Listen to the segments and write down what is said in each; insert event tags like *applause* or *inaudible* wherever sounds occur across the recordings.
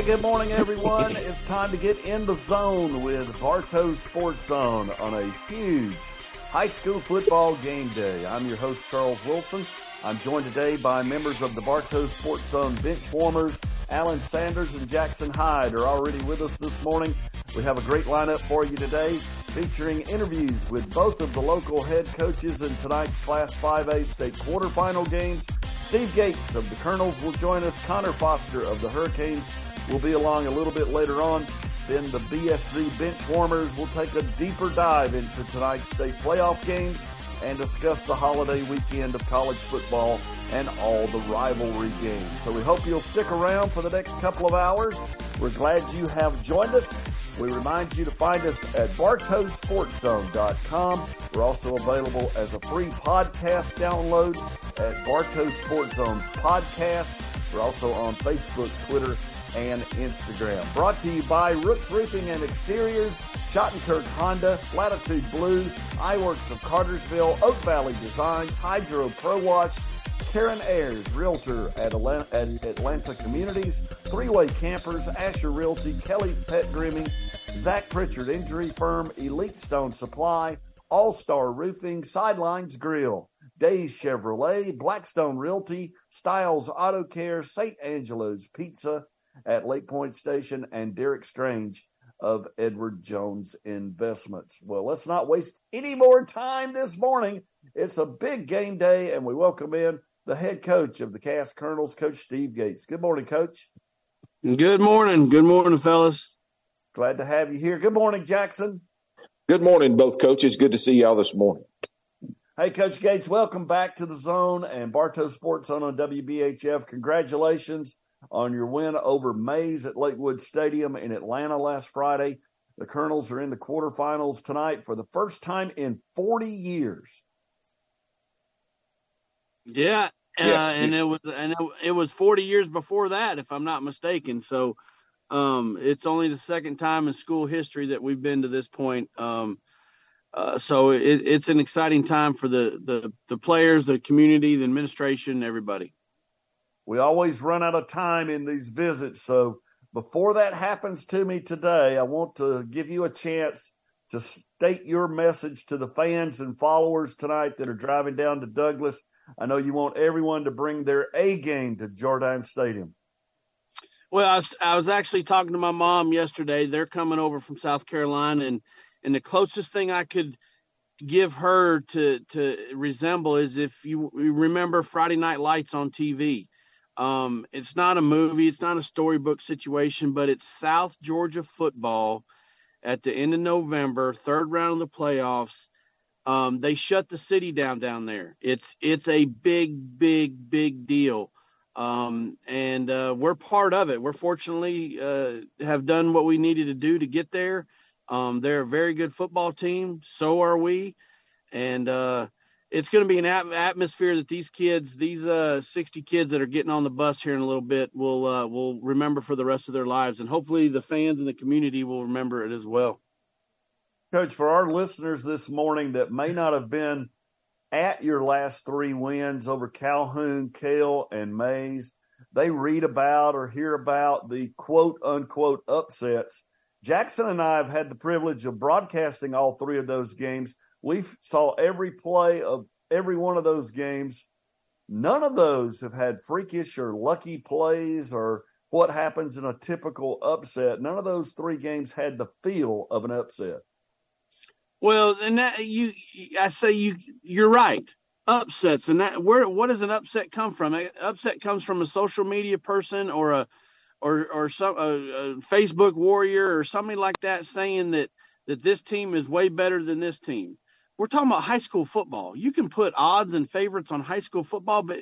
Hey, good morning, everyone. *laughs* it's time to get in the zone with Bartow Sports Zone on a huge high school football game day. I'm your host, Charles Wilson. I'm joined today by members of the Bartow Sports Zone bench warmers. Alan Sanders and Jackson Hyde are already with us this morning. We have a great lineup for you today, featuring interviews with both of the local head coaches in tonight's Class 5A state quarterfinal games. Steve Gates of the Colonels will join us. Conor Foster of the Hurricanes will be along a little bit later on. Then the BSZ bench warmers will take a deeper dive into tonight's state playoff games and discuss the holiday weekend of college football and all the rivalry games. So we hope you'll stick around for the next couple of hours. We're glad you have joined us. We remind you to find us at bartowsportszone.com. We're also available as a free podcast download at Bartow Podcast. We're also on Facebook, Twitter, and Instagram. Brought to you by Rooks Roofing and Exteriors, Shottenkirk Honda, Latitude Blue, iWorks of Cartersville, Oak Valley Designs, Hydro Pro Wash, Karen Ayers, Realtor at Atlanta Communities, Three Way Campers, Asher Realty, Kelly's Pet Grooming, Zach Pritchard Injury Firm, Elite Stone Supply, All Star Roofing, Sidelines Grill, Days Chevrolet, Blackstone Realty, Styles Auto Care, St. Angelo's Pizza at Lake Point Station, and Derek Strange of Edward Jones Investments. Well, let's not waste any more time this morning. It's a big game day, and we welcome in the head coach of the Cass Colonels, Coach Steve Gates. Good morning, Coach. Good morning. Good morning, fellas. Glad to have you here. Good morning, Jackson. Good morning, both coaches. Good to see y'all this morning. Hey, Coach Gates, welcome back to the zone and Bartow Sports Zone on WBHF. Congratulations on your win over Mays at Lakewood Stadium in Atlanta last Friday. The Colonels are in the quarterfinals tonight for the first time in 40 years. Yeah, uh, and it was and it, it, was 40 years before that, if I'm not mistaken. So um, it's only the second time in school history that we've been to this point. Um, uh, so it, it's an exciting time for the, the the players, the community, the administration, everybody. We always run out of time in these visits. So before that happens to me today, I want to give you a chance to state your message to the fans and followers tonight that are driving down to Douglas. I know you want everyone to bring their A game to Jordan Stadium. Well, I was, I was actually talking to my mom yesterday. They're coming over from South Carolina, and and the closest thing I could give her to to resemble is if you remember Friday Night Lights on TV. Um, it's not a movie, it's not a storybook situation, but it's South Georgia football at the end of November, third round of the playoffs. Um, they shut the city down down there. It's it's a big, big, big deal. Um, and uh, we're part of it. We're fortunately uh, have done what we needed to do to get there. Um, they're a very good football team. So are we. And uh, it's going to be an atmosphere that these kids, these uh, 60 kids that are getting on the bus here in a little bit, will uh, will remember for the rest of their lives, and hopefully the fans and the community will remember it as well. Coach, for our listeners this morning that may not have been at your last three wins over Calhoun, Kell, and Mays, they read about or hear about the quote unquote upsets. Jackson and I have had the privilege of broadcasting all three of those games we saw every play of every one of those games. None of those have had freakish or lucky plays or what happens in a typical upset. None of those three games had the feel of an upset. Well, and that you, I say you, you're right. Upsets and that where what does an upset come from? An upset comes from a social media person or a or or some a, a Facebook warrior or somebody like that saying that that this team is way better than this team we're talking about high school football. You can put odds and favorites on high school football, but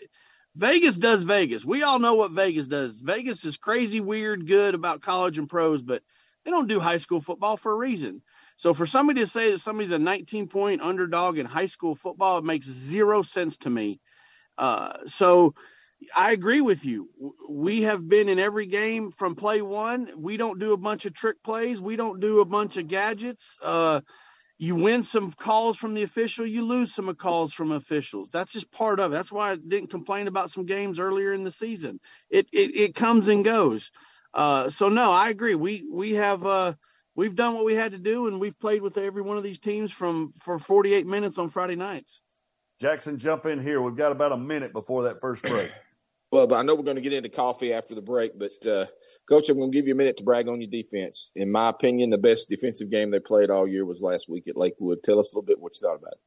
Vegas does Vegas. We all know what Vegas does. Vegas is crazy, weird, good about college and pros, but they don't do high school football for a reason. So for somebody to say that somebody's a 19 point underdog in high school football, it makes zero sense to me. Uh, so I agree with you. We have been in every game from play one. We don't do a bunch of trick plays. We don't do a bunch of gadgets. Uh, you win some calls from the official, you lose some calls from officials. That's just part of it. That's why I didn't complain about some games earlier in the season. It it, it comes and goes. Uh, so no, I agree. We we have uh, we've done what we had to do, and we've played with every one of these teams from for 48 minutes on Friday nights. Jackson, jump in here. We've got about a minute before that first break. Well, but I know we're going to get into coffee after the break, but uh, coach, I'm going to give you a minute to brag on your defense. In my opinion, the best defensive game they played all year was last week at Lakewood. Tell us a little bit what you thought about it.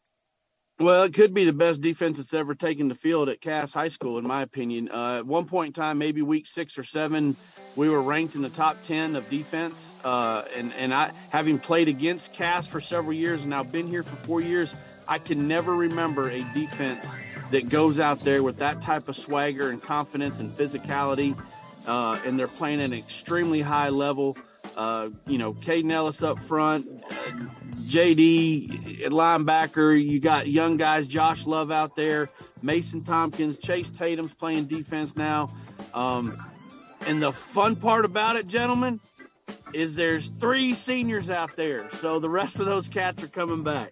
Well, it could be the best defense that's ever taken the field at Cass High School, in my opinion. Uh, at one point in time, maybe week six or seven, we were ranked in the top ten of defense. Uh, and and I, having played against Cass for several years and now been here for four years, I can never remember a defense that goes out there with that type of swagger and confidence and physicality. Uh, and they're playing at an extremely high level. Uh, you know, Caden Ellis up front, JD linebacker. You got young guys, Josh Love out there, Mason Tompkins, Chase Tatum's playing defense now. Um, and the fun part about it, gentlemen, is there's three seniors out there, so the rest of those cats are coming back.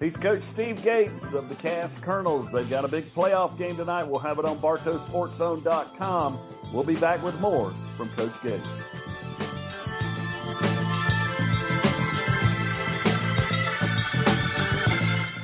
He's Coach Steve Gates of the Cass Colonels. They've got a big playoff game tonight. We'll have it on BartowSportsZone.com. We'll be back with more from Coach Gates.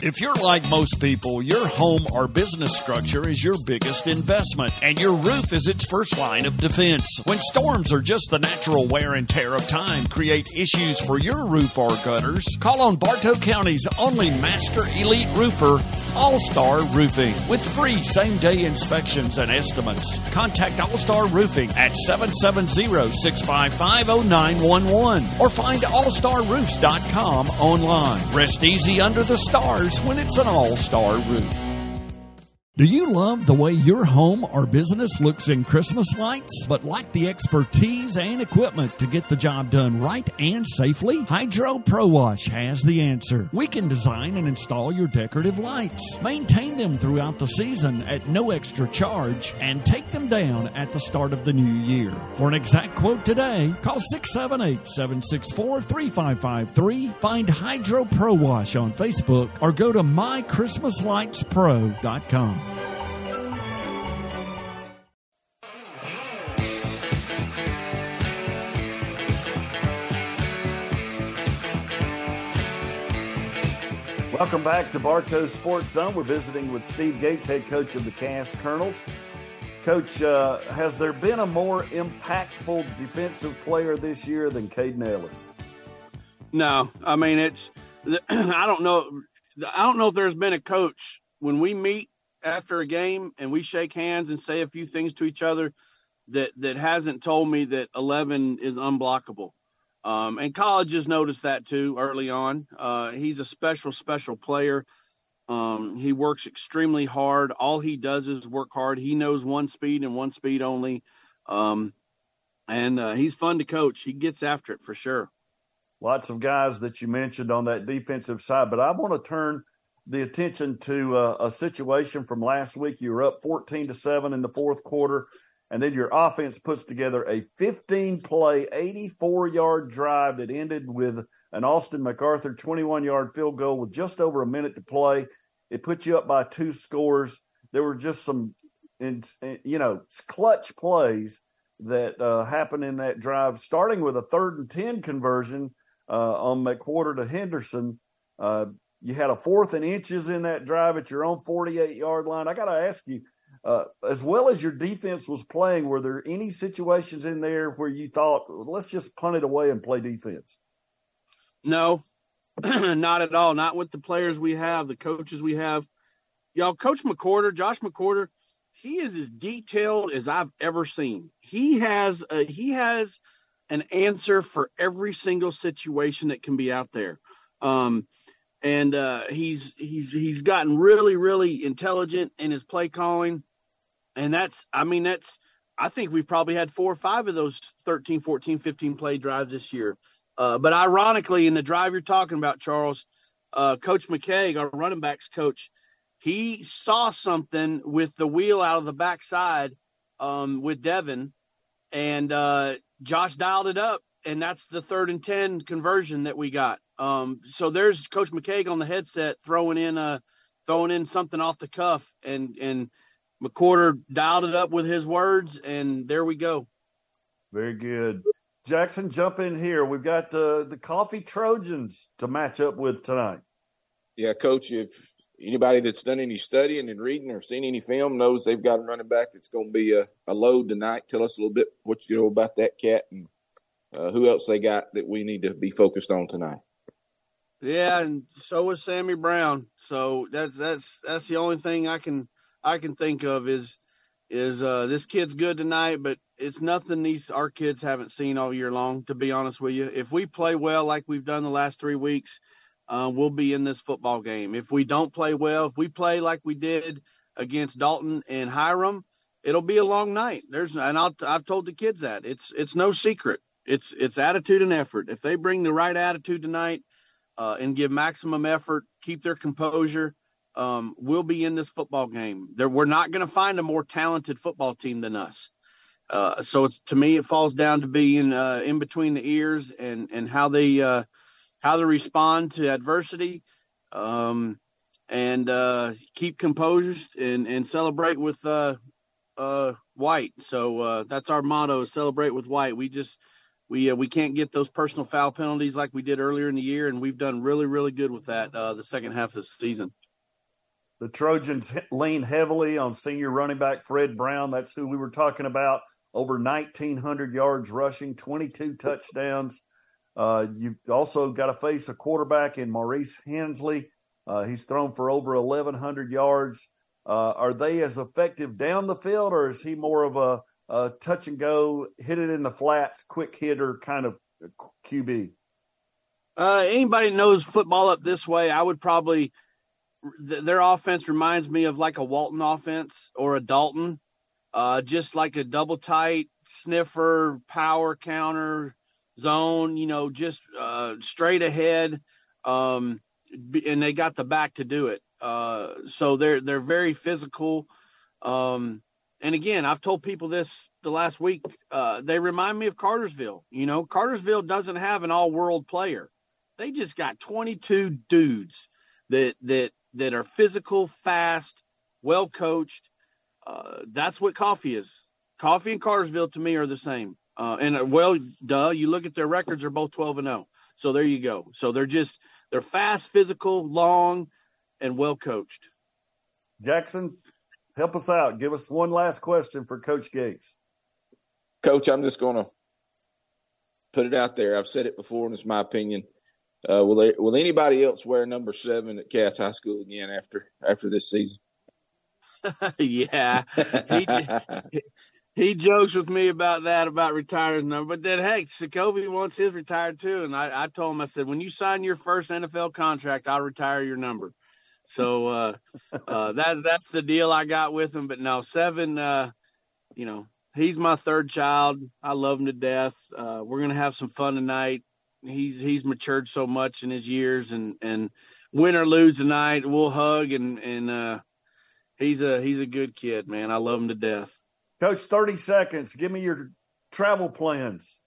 If you're like most people, your home or business structure is your biggest investment, and your roof is its first line of defense. When storms are just the natural wear and tear of time create issues for your roof or gutters, call on Bartow County's only master elite roofer, All Star Roofing, with free same day inspections and estimates. Contact All Star Roofing at 770 655 0911 or find allstarroofs.com online. Rest easy under the stars when it's an all star roof. Do you love the way your home or business looks in Christmas lights, but lack the expertise and equipment to get the job done right and safely? Hydro Pro Wash has the answer. We can design and install your decorative lights, maintain them throughout the season at no extra charge, and take them down at the start of the new year. For an exact quote today, call 678 764 3553, find Hydro Pro Wash on Facebook, or go to mychristmaslightspro.com. Welcome back to Bartow Sports Zone. We're visiting with Steve Gates, head coach of the Cass Colonels. Coach, uh, has there been a more impactful defensive player this year than Caden Ellis? No, I mean it's. *clears throat* I don't know. I don't know if there's been a coach when we meet after a game and we shake hands and say a few things to each other that that hasn't told me that 11 is unblockable. Um, and colleges noticed that too early on. Uh, he's a special, special player. Um, he works extremely hard. All he does is work hard. He knows one speed and one speed only. Um, and uh, he's fun to coach. He gets after it for sure. Lots of guys that you mentioned on that defensive side, but I want to turn the attention to uh, a situation from last week. You were up 14 to 7 in the fourth quarter and then your offense puts together a 15 play, 84 yard drive that ended with an Austin MacArthur 21 yard field goal with just over a minute to play. It put you up by two scores. There were just some, you know, clutch plays that uh, happened in that drive, starting with a third and 10 conversion uh, on McWhorter to Henderson. Uh, you had a fourth and inches in that drive at your own 48 yard line. I got to ask you, uh, as well as your defense was playing, were there any situations in there where you thought, let's just punt it away and play defense? No, *clears throat* not at all. Not with the players we have, the coaches we have. Y'all, Coach McWhorter, Josh McWhorter, he is as detailed as I've ever seen. He has a, he has an answer for every single situation that can be out there. Um, and uh, he's he's he's gotten really really intelligent in his play calling. And that's i mean that's i think we've probably had four or five of those 13 14 15 play drives this year. Uh, but ironically in the drive you're talking about charles uh, coach mckay our running backs coach he saw something with the wheel out of the backside um, with devin. And uh, josh dialed it up and that's the third and 10 conversion that we got um, so there's coach mckay on the headset throwing in uh throwing in something off the cuff and and McWhorter dialed it up with his words, and there we go. Very good. Jackson, jump in here. We've got the the Coffee Trojans to match up with tonight. Yeah, coach. If anybody that's done any studying and reading or seen any film knows they've got a running back that's going to be a, a load tonight. Tell us a little bit what you know about that cat and uh, who else they got that we need to be focused on tonight. Yeah, and so is Sammy Brown. So that's that's that's the only thing I can I can think of is is uh, this kid's good tonight, but it's nothing these our kids haven't seen all year long. To be honest with you, if we play well like we've done the last three weeks, uh, we'll be in this football game. If we don't play well, if we play like we did against Dalton and Hiram, it'll be a long night. There's and I'll, I've told the kids that it's it's no secret. It's it's attitude and effort. If they bring the right attitude tonight uh, and give maximum effort, keep their composure, um, we'll be in this football game. We're not going to find a more talented football team than us. Uh, so it's to me, it falls down to being uh, in between the ears and and how they uh, how they respond to adversity, um, and uh, keep composed and and celebrate with uh, uh, white. So that's our motto: celebrate with white. We just we uh, we can't get those personal foul penalties like we did earlier in the year, and we've done really really good with that uh, the second half of the season. The Trojans lean heavily on senior running back Fred Brown. That's who we were talking about. Over 1,900 yards rushing, 22 touchdowns. Uh, you've also got to face a quarterback in Maurice Hensley. Uh, he's thrown for over 1,100 yards. Uh, are they as effective down the field, or is he more of a, a touch and go, hit it in the flats, quick hitter kind of QB? Uh, anybody knows football up this way, I would probably th- their offense reminds me of like a Walton offense or a Dalton, uh, just like a double tight sniffer, power counter zone. You know, just uh, straight ahead, um, and they got the back to do it. Uh, so they're they're very physical. Um, and again, I've told people this the last week. Uh, they remind me of Cartersville. You know, Cartersville doesn't have an all-world player. They just got 22 dudes that that that are physical, fast, well coached. Uh, that's what coffee is. Coffee and Cartersville to me are the same. Uh, and uh, well, duh, you look at their records; they're both 12 and 0. So there you go. So they're just they're fast, physical, long, and well coached. Jackson, help us out. Give us one last question for Coach Gates. Coach, I'm just going to put it out there. I've said it before, and it's my opinion. Uh, will they, will anybody else wear number seven at Cass High School again after after this season? *laughs* yeah, he, he jokes with me about that about retiring number. But then, heck, Jacoby wants his retired too, and I, I told him I said when you sign your first NFL contract, I'll retire your number. So uh, uh, that's that's the deal I got with him. But no, seven. Uh, you know, he's my third child. I love him to death. Uh, we're gonna have some fun tonight he's he's matured so much in his years and and win or lose tonight we'll hug and and uh he's a he's a good kid man i love him to death coach 30 seconds give me your travel plans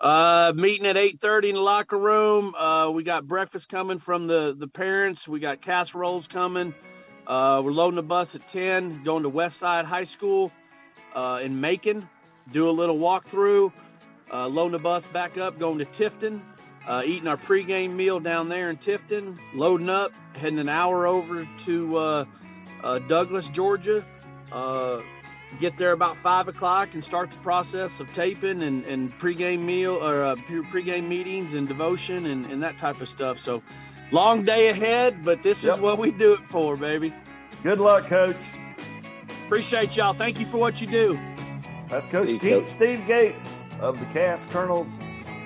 uh meeting at 8:30 in the locker room. Uh we got breakfast coming from the the parents. We got casseroles coming. Uh we're loading the bus at 10 going to west side high school uh in macon. Do a little walkthrough. Uh, loading the bus back up, going to Tifton, uh, eating our pregame meal down there in Tifton, loading up, heading an hour over to uh, uh Douglas, Georgia. Uh, get there about five o'clock and start the process of taping and, and pregame meal or uh, pregame meetings and devotion and, and that type of stuff. So long day ahead, but this yep. is what we do it for, baby. Good luck, Coach. Appreciate y'all. Thank you for what you do. That's Coach Steve, Coach. Steve Gates of the Cass Colonels.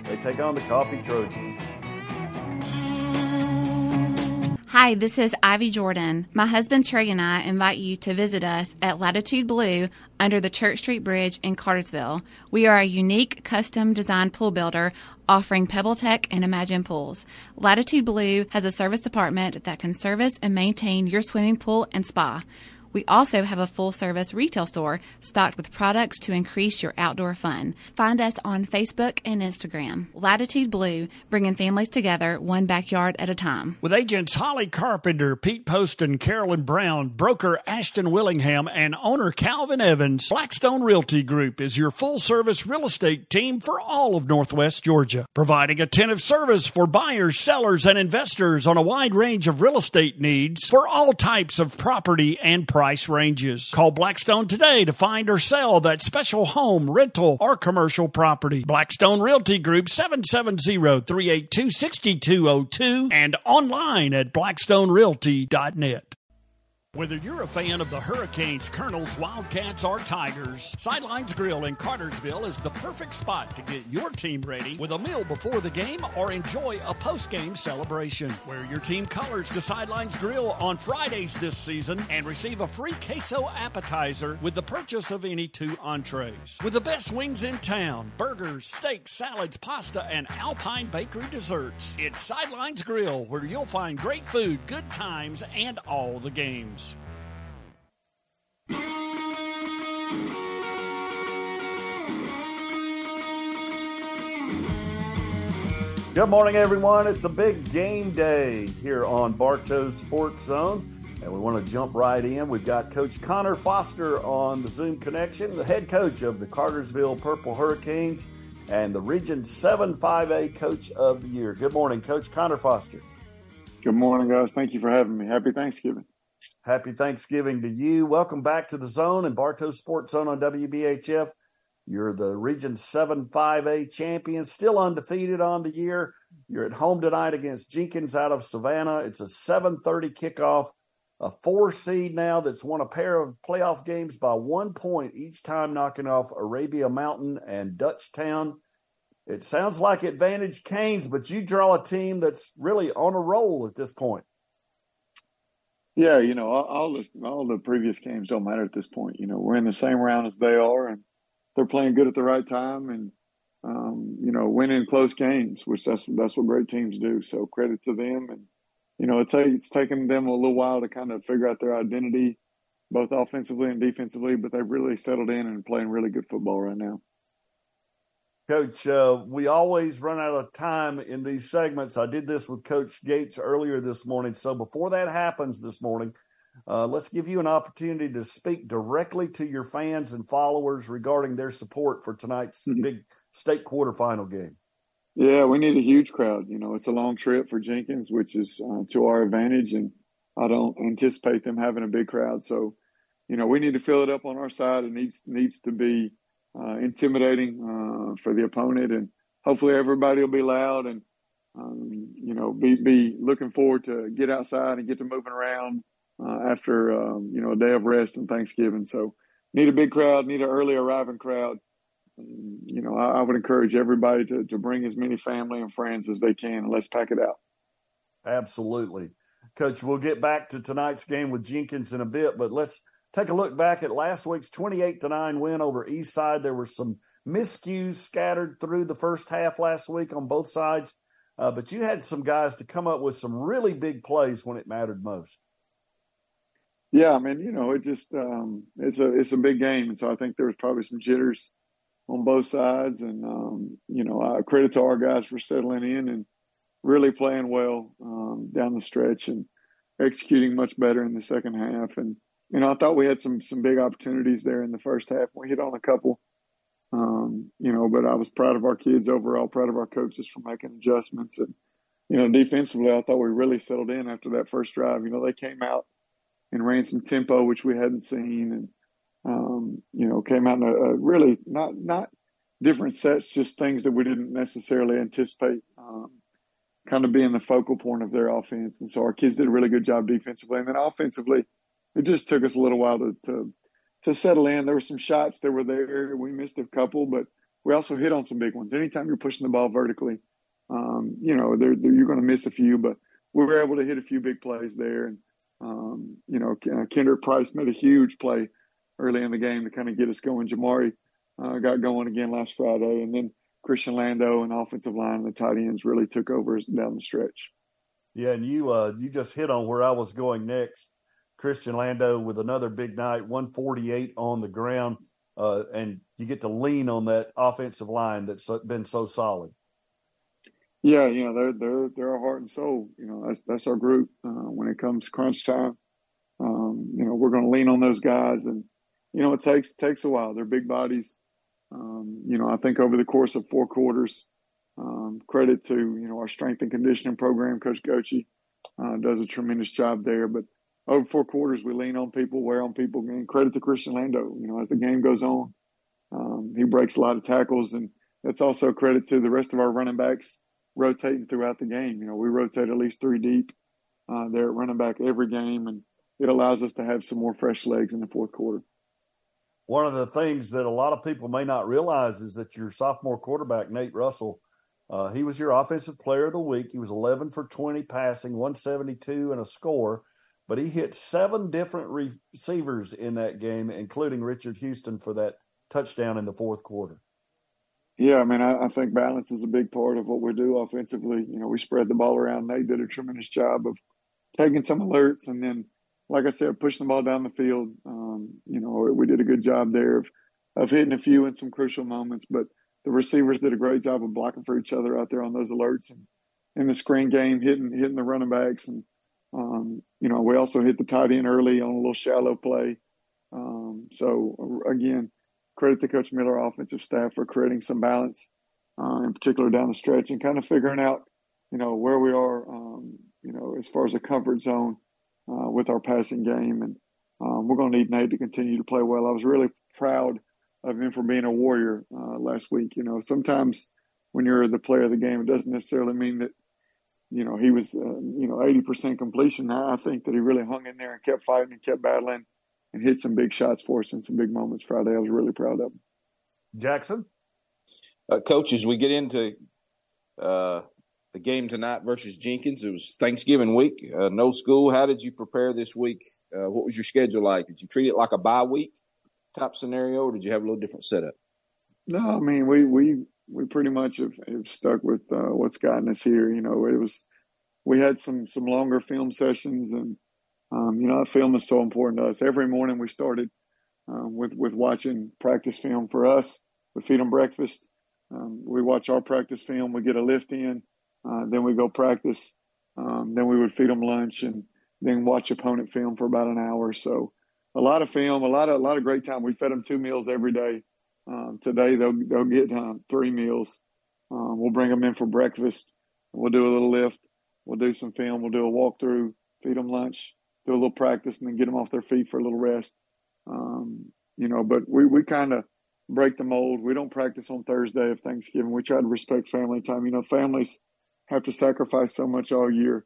They take on the Coffee Trojans. Hi, this is Ivy Jordan. My husband Trey and I invite you to visit us at Latitude Blue under the Church Street Bridge in Cartersville. We are a unique custom designed pool builder offering PebbleTech and Imagine pools. Latitude Blue has a service department that can service and maintain your swimming pool and spa. We also have a full service retail store stocked with products to increase your outdoor fun. Find us on Facebook and Instagram. Latitude Blue, bringing families together one backyard at a time. With agents Holly Carpenter, Pete Poston, Carolyn Brown, broker Ashton Willingham, and owner Calvin Evans, Blackstone Realty Group is your full service real estate team for all of Northwest Georgia, providing attentive service for buyers, sellers, and investors on a wide range of real estate needs for all types of property and price ranges. Call Blackstone today to find or sell that special home, rental, or commercial property. Blackstone Realty Group 770-382-6202 and online at blackstonerealty.net. Whether you're a fan of the Hurricanes, Colonels, Wildcats, or Tigers, Sidelines Grill in Cartersville is the perfect spot to get your team ready with a meal before the game or enjoy a post-game celebration. Wear your team colors to Sidelines Grill on Fridays this season and receive a free queso appetizer with the purchase of any two entrees. With the best wings in town, burgers, steaks, salads, pasta, and Alpine Bakery desserts, it's Sidelines Grill where you'll find great food, good times, and all the games. Good morning, everyone. It's a big game day here on Bartow Sports Zone, and we want to jump right in. We've got Coach Conor Foster on the Zoom connection, the head coach of the Cartersville Purple Hurricanes and the Region 7 5A Coach of the Year. Good morning, Coach Conor Foster. Good morning, guys. Thank you for having me. Happy Thanksgiving. Happy Thanksgiving to you. Welcome back to the Zone and Bartow Sports Zone on WBHF. You're the Region 7 5A champion, still undefeated on the year. You're at home tonight against Jenkins out of Savannah. It's a 7:30 kickoff. A four seed now that's won a pair of playoff games by one point each time, knocking off Arabia Mountain and Dutchtown. It sounds like advantage Canes, but you draw a team that's really on a roll at this point. Yeah, you know, all, all, this, all the previous games don't matter at this point. You know, we're in the same round as they are, and they're playing good at the right time, and um, you know, winning close games, which that's that's what great teams do. So credit to them, and you know, it's, taken them a little while to kind of figure out their identity, both offensively and defensively, but they've really settled in and playing really good football right now. Coach, uh, we always run out of time in these segments. I did this with Coach Gates earlier this morning. So before that happens this morning, uh, let's give you an opportunity to speak directly to your fans and followers regarding their support for tonight's mm-hmm. big state quarterfinal game. Yeah, we need a huge crowd. You know, it's a long trip for Jenkins, which is uh, to our advantage, and I don't anticipate them having a big crowd. So, you know, we need to fill it up on our side. It needs needs to be uh, intimidating uh, for the opponent, and hopefully everybody will be loud and um, you know be be looking forward to get outside and get to moving around uh, after um, you know a day of rest and Thanksgiving. So need a big crowd, need an early arriving crowd. You know, I, I, would encourage everybody to to bring as many family and friends as they can, and let's pack it out. Absolutely, Coach. We'll get back to tonight's game with Jenkins in a bit, but let's take a look back at last week's 28 to 9 win over East Side. There were some miscues scattered through the first half last week on both sides, uh, but you had some guys to come up with some really big plays when it mattered most. Yeah, I mean, you know, it just um, it's a it's a big game, and so I think there was probably some jitters on both sides, and um, you know, I credit to our guys for settling in and really playing well um, down the stretch and executing much better in the second half, and you know, I thought we had some some big opportunities there in the first half. We hit on a couple, um, you know, but I was proud of our kids overall, proud of our coaches for making adjustments. And, you know, defensively, I thought we really settled in after that first drive. You know, they came out and ran some tempo, which we hadn't seen, and um, you know, came out in a, a, really not not different sets, just things that we didn't necessarily anticipate. Um, kind of being the focal point of their offense, and so our kids did a really good job defensively, and then offensively it just took us a little while to, to to settle in. There were some shots that were there. We missed a couple, but we also hit on some big ones. Anytime you're pushing the ball vertically, um, you know, they're, they're, you're going to miss a few, but we were able to hit a few big plays there. And, um, you know, uh, Kendrick Price made a huge play early in the game to kind of get us going. Jamari uh, got going again last Friday. And then Christian Lando and offensive line and the tight ends really took over down the stretch. Yeah, and you uh, you just hit on where I was going next Christian Lando with another big night, 148 on the ground, uh, and you get to lean on that offensive line that's been so solid. Yeah, you know they're they're they're our heart and soul. You know that's that's our group. Uh, when it comes crunch time, um, you know we're going to lean on those guys, and you know it takes takes a while. They're big bodies. Um, you know I think over the course of four quarters, um, credit to you know our strength and conditioning program, Coach Gochi uh, does a tremendous job there. But over four quarters, we lean on people, wear on people, and credit to Christian Lando. You know as the game goes on, um, he breaks a lot of tackles, and that's also credit to the rest of our running backs rotating throughout the game. You know, we rotate at least three deep uh, there at running back every game, and it allows us to have some more fresh legs in the fourth quarter. One of the things that a lot of people may not realize is that your sophomore quarterback, Nate Russell, uh, he was your offensive player of the week. He was 11 for 20 passing, 172 and a score, but he hit seven different receivers in that game, including Richard Houston for that touchdown in the fourth quarter. Yeah, I mean, I, I, think balance is a big part of what we do offensively. You know, we spread the ball around. They did a tremendous job of taking some alerts and then, like I said, pushing the ball down the field. Um, you know, we did a good job there of, of hitting a few in some crucial moments. But the receivers did a great job of blocking for each other out there on those alerts and in the screen game, hitting hitting the running backs. And um, you know, we also hit the tight end early on a little shallow play. Um, so again credit to Coach Miller, offensive staff, for creating some balance, uh, in particular down the stretch, and kind of figuring out, you know, where we are, um, you know, as far as a comfort zone uh, with our passing game, and um, we're going to need Nate to continue to play well. I was really proud of him for being a warrior uh, last week. You know, sometimes when you're the player of the game, it doesn't necessarily mean that you know he was uh, you know 80% completion. I think that he really hung in there and kept fighting and kept battling and hit some big shots for us in some big moments Friday. I was really proud of him. Jackson? Uh, coach, as we get into uh, the game tonight versus Jenkins, it was Thanksgiving week, uh, no school. How did you prepare this week? Uh, what was your schedule like? Did you treat it like a bye week type scenario, or did you have a little different setup? No, I mean we we we pretty much have, have stuck with uh, what's gotten us here. You know, it was we had some some longer film sessions and um, you know, that film is so important to us. Every morning we started um, with with watching practice film for us. We feed them breakfast. Um, we watch our practice film. We get a lift in. Uh, then we go practice. Um, then we would feed them lunch and then watch opponent film for about an hour. So a lot of film, a lot of a lot of great time. We fed them two meals every day. Um, today they'll they'll get um, three meals. we'll bring them in for breakfast. We'll do a little lift. We'll do some film. We'll do a walkthrough. Feed them lunch do a little practice and then get them off their feet for a little rest. Um, you know, but we, we kind of break the mold. We don't practice on Thursday of Thanksgiving. We try to respect family time. You know, families have to sacrifice so much all year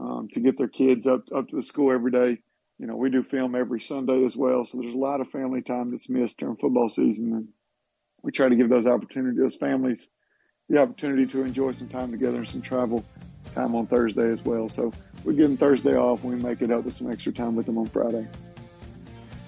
um, to get their kids up up to the school every day. You know, we do film every Sunday as well, so there's a lot of family time that's missed during football season, and we try to give those opportunities, those families, the opportunity to enjoy some time together and some travel time on Thursday as well. So we give them Thursday off. We make it up with some extra time with them on Friday.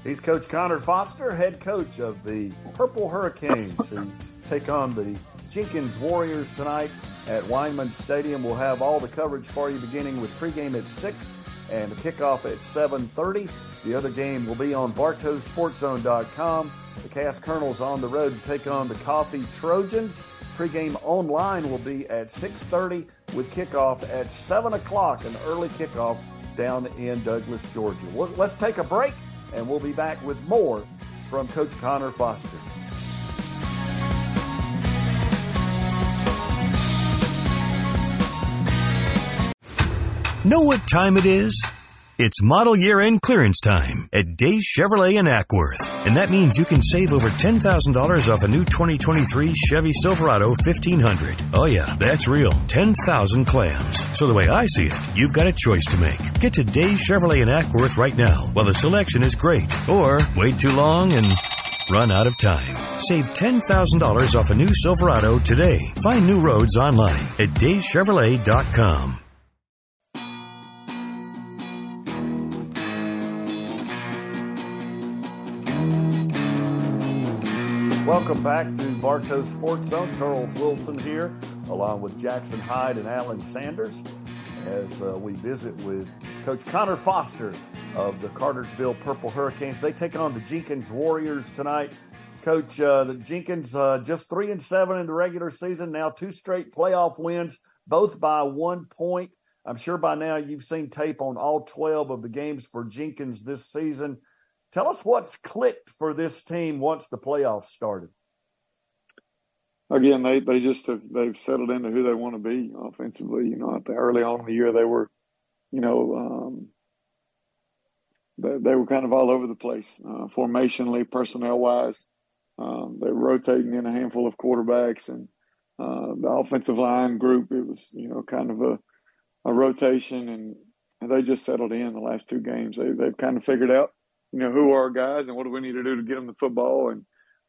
He's Coach Conor Foster, head coach of the Purple Hurricanes, who take on the Jenkins Warriors tonight at Weinman Stadium. We'll have all the coverage for you beginning with pregame at 6 and kickoff at 7.30. The other game will be on BartowSportsZone.com. The Cass Colonels on the road to take on the Coffee Trojans. Pregame online will be at 6.30 with kickoff at 7 o'clock, an early kickoff down in Douglas, Georgia. Let's take a break, and we'll be back with more from Coach Conor Foster. Know what time it is? It's model year end clearance time at Days Chevrolet in Acworth. And that means you can save over $10,000 off a new 2023 Chevy Silverado 1500. Oh yeah, that's real. 10,000 clams. So the way I see it, you've got a choice to make. Get to Days Chevrolet in Acworth right now while the selection is great. Or wait too long and run out of time. Save $10,000 off a new Silverado today. Find new roads online at dayschevrolet.com. Welcome back to Bartow Sports Zone. Charles Wilson here, along with Jackson Hyde and Alan Sanders, as uh, we visit with Coach Conor Foster of the Cartersville Purple Hurricanes. They take on the Jenkins Warriors tonight. Coach, uh, the Jenkins uh, just three and seven in the regular season. Now two straight playoff wins, both by one point. I'm sure by now you've seen tape on all 12 of the games for Jenkins this season. Tell us what's clicked for this team once the playoffs started. Again, they, they just have they've settled into who they want to be offensively. You know, early on in the year they were, you know, um, they, they were kind of all over the place, uh, formationally, personnel wise. Um, they were rotating in a handful of quarterbacks and uh, the offensive line group. It was you know kind of a a rotation, and, and they just settled in the last two games. They they've kind of figured out you know who are our guys and what do we need to do to get them the football and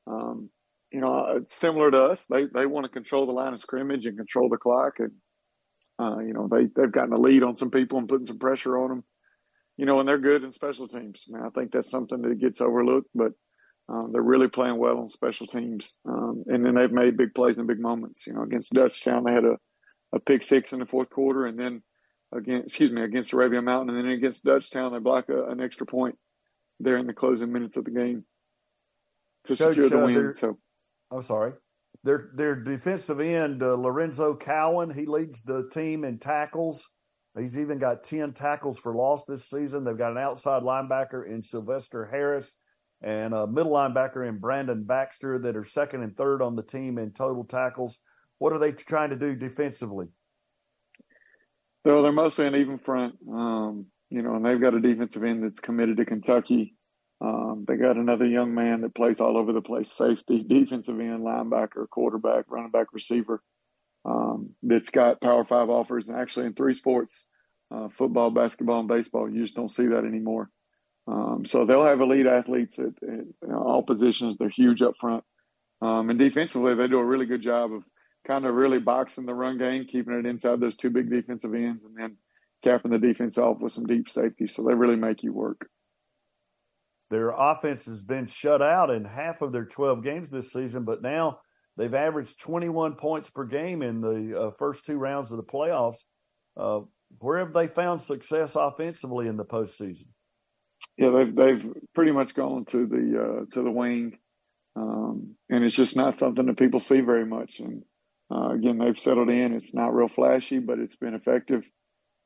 um, you know it's similar to us. They they want to control the line of scrimmage and control the clock and. Uh, you know they they've gotten a lead on some people and putting some pressure on them you know, and they're good in special teams. I mean, I think that's something that gets overlooked, but um, they're really playing well on special teams. Um, and then they've made big plays in big moments. You know, against Dutchtown, they had a, a pick six in the fourth quarter, and then against, excuse me, against Arabia Mountain, and then against Dutchtown, they block a, an extra point there in the closing minutes of the game to Coach, secure the uh, win. So, I'm sorry. Their their defensive end, uh, Lorenzo Cowan, he leads the team in tackles. He's even got 10 tackles for loss this season. They've got an outside linebacker in Sylvester Harris and a middle linebacker in Brandon Baxter that are second and third on the team in total tackles. What are they trying to do defensively? Well, they're mostly an even front, um, you know, and they've got a defensive end that's committed to Kentucky. Um, they got another young man that plays all over the place safety, defensive end, linebacker, quarterback, running back, receiver um, that's got Power Five offers, and actually in three sports uh, football, basketball, and baseball. You just don't see that anymore. Um, so they'll have elite athletes at, at all positions. They're huge up front. Um, and defensively, they do a really good job of kind of really boxing the run game, keeping it inside those two big defensive ends, and then capping the defense off with some deep safety. So they really make you work. Their offense has been shut out in half of their 12 games this season, but now they've averaged 21 points per game in the uh, first two rounds of the playoffs. Uh, where have they found success offensively in the postseason? Yeah, they've they've pretty much gone to the uh, to the wing, um, and it's just not something that people see very much. And uh, again, they've settled in. It's not real flashy, but it's been effective.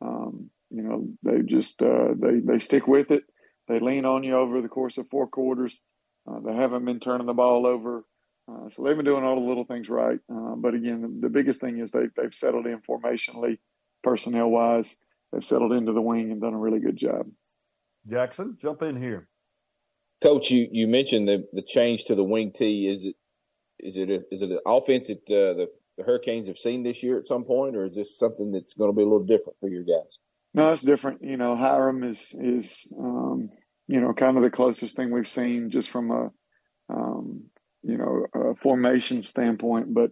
Um, you know, they just uh, they they stick with it. They lean on you over the course of four quarters. Uh, they haven't been turning the ball over. Uh, so they've been doing all the little things right. Uh, but again, the, the, biggest thing is they, they've settled in formationally personnel wise. They've settled into the wing and done a really good job. Jackson, jump in here. Coach, you, you mentioned the, the change to the wing T. Is it is it a, is it an offense that uh, the, the Hurricanes have seen this year at some point, or is this something that's going to be a little different for your guys? No, it's different. You know, Hiram is is um, you know kind of the closest thing we've seen just from a um, you know a formation standpoint, but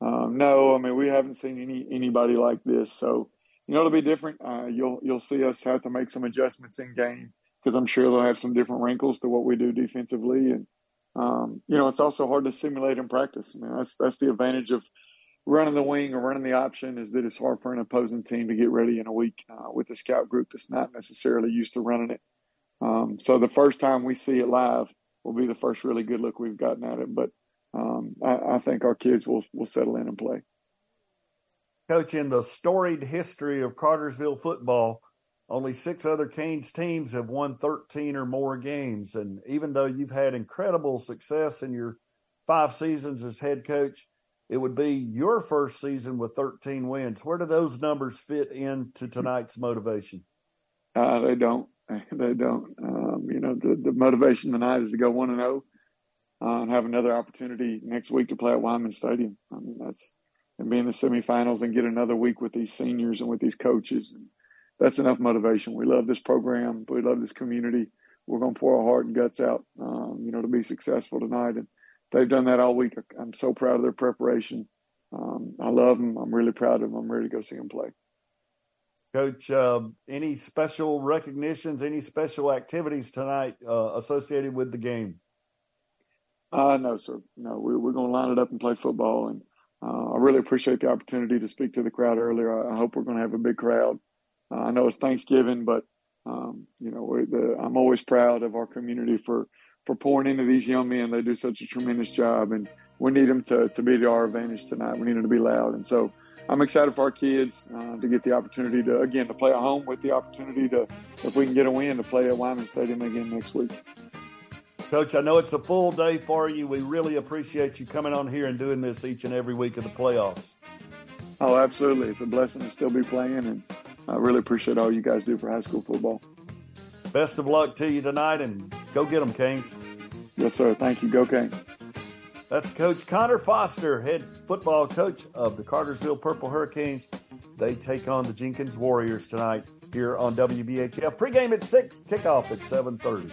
um, no, I mean we haven't seen any anybody like this. So you know it'll be different. Uh, you'll you'll see us have to make some adjustments in game because I'm sure they'll have some different wrinkles to what we do defensively, and um, you know it's also hard to simulate in practice. I mean that's that's the advantage of running the wing or running the option is that it's hard for an opposing team to get ready in a week uh, with a scout group that's not necessarily used to running it. Um, so the first time we see it live will be the first really good look we've gotten at it, but um, I, I, think our kids will will settle in and play. Coach, in the storied history of Cartersville football, only six other Canes teams have won 13 or more games. And even though you've had incredible success in your five seasons as head coach, it would be your first season with 13 wins. Where do those numbers fit into tonight's motivation? Uh, they don't. *laughs* They don't. Um, you know, the, the motivation tonight is to go one and zero. Oh uh, and have another opportunity next week to play at Weinman Stadium. I mean, that's and be in the semifinals and get another week with these seniors and with these coaches. And that's enough motivation. We love this program. We love this community. We're going to pour our heart and guts out, um, you know, to be successful tonight. And they've done that all week. I'm so proud of their preparation. Um, I love them. I'm really proud of them. I'm ready to go see them play. Coach, uh, any special recognitions, any special activities tonight uh, associated with the game? Uh, no, sir. No, we, we're going to line it up and play football. And uh, I really appreciate the opportunity to speak to the crowd earlier. I, I hope we're going to have a big crowd. Uh, I know it's Thanksgiving, but Um, you know, the, I'm always proud of our community for for pouring into these young men. They do such a tremendous job, and we need them to to be to our advantage tonight. We need them to be loud, and so I'm excited for our kids uh, to get the opportunity to again to play at home with the opportunity to, if we can get a win, to play at Weinman Stadium again next week. Coach, I know it's a full day for you. We really appreciate you coming on here and doing this each and every week of the playoffs. Oh, absolutely. It's a blessing to still be playing, and I really appreciate all you guys do for high school football. Best of luck to you tonight, and go get them, Canes. Yes, sir. Thank you. Go Canes. That's Coach Conor Foster, head football coach of the Cartersville Purple Hurricanes. They take on the Jenkins Warriors tonight here on WBHF. Pregame at 6, kickoff at 7.30.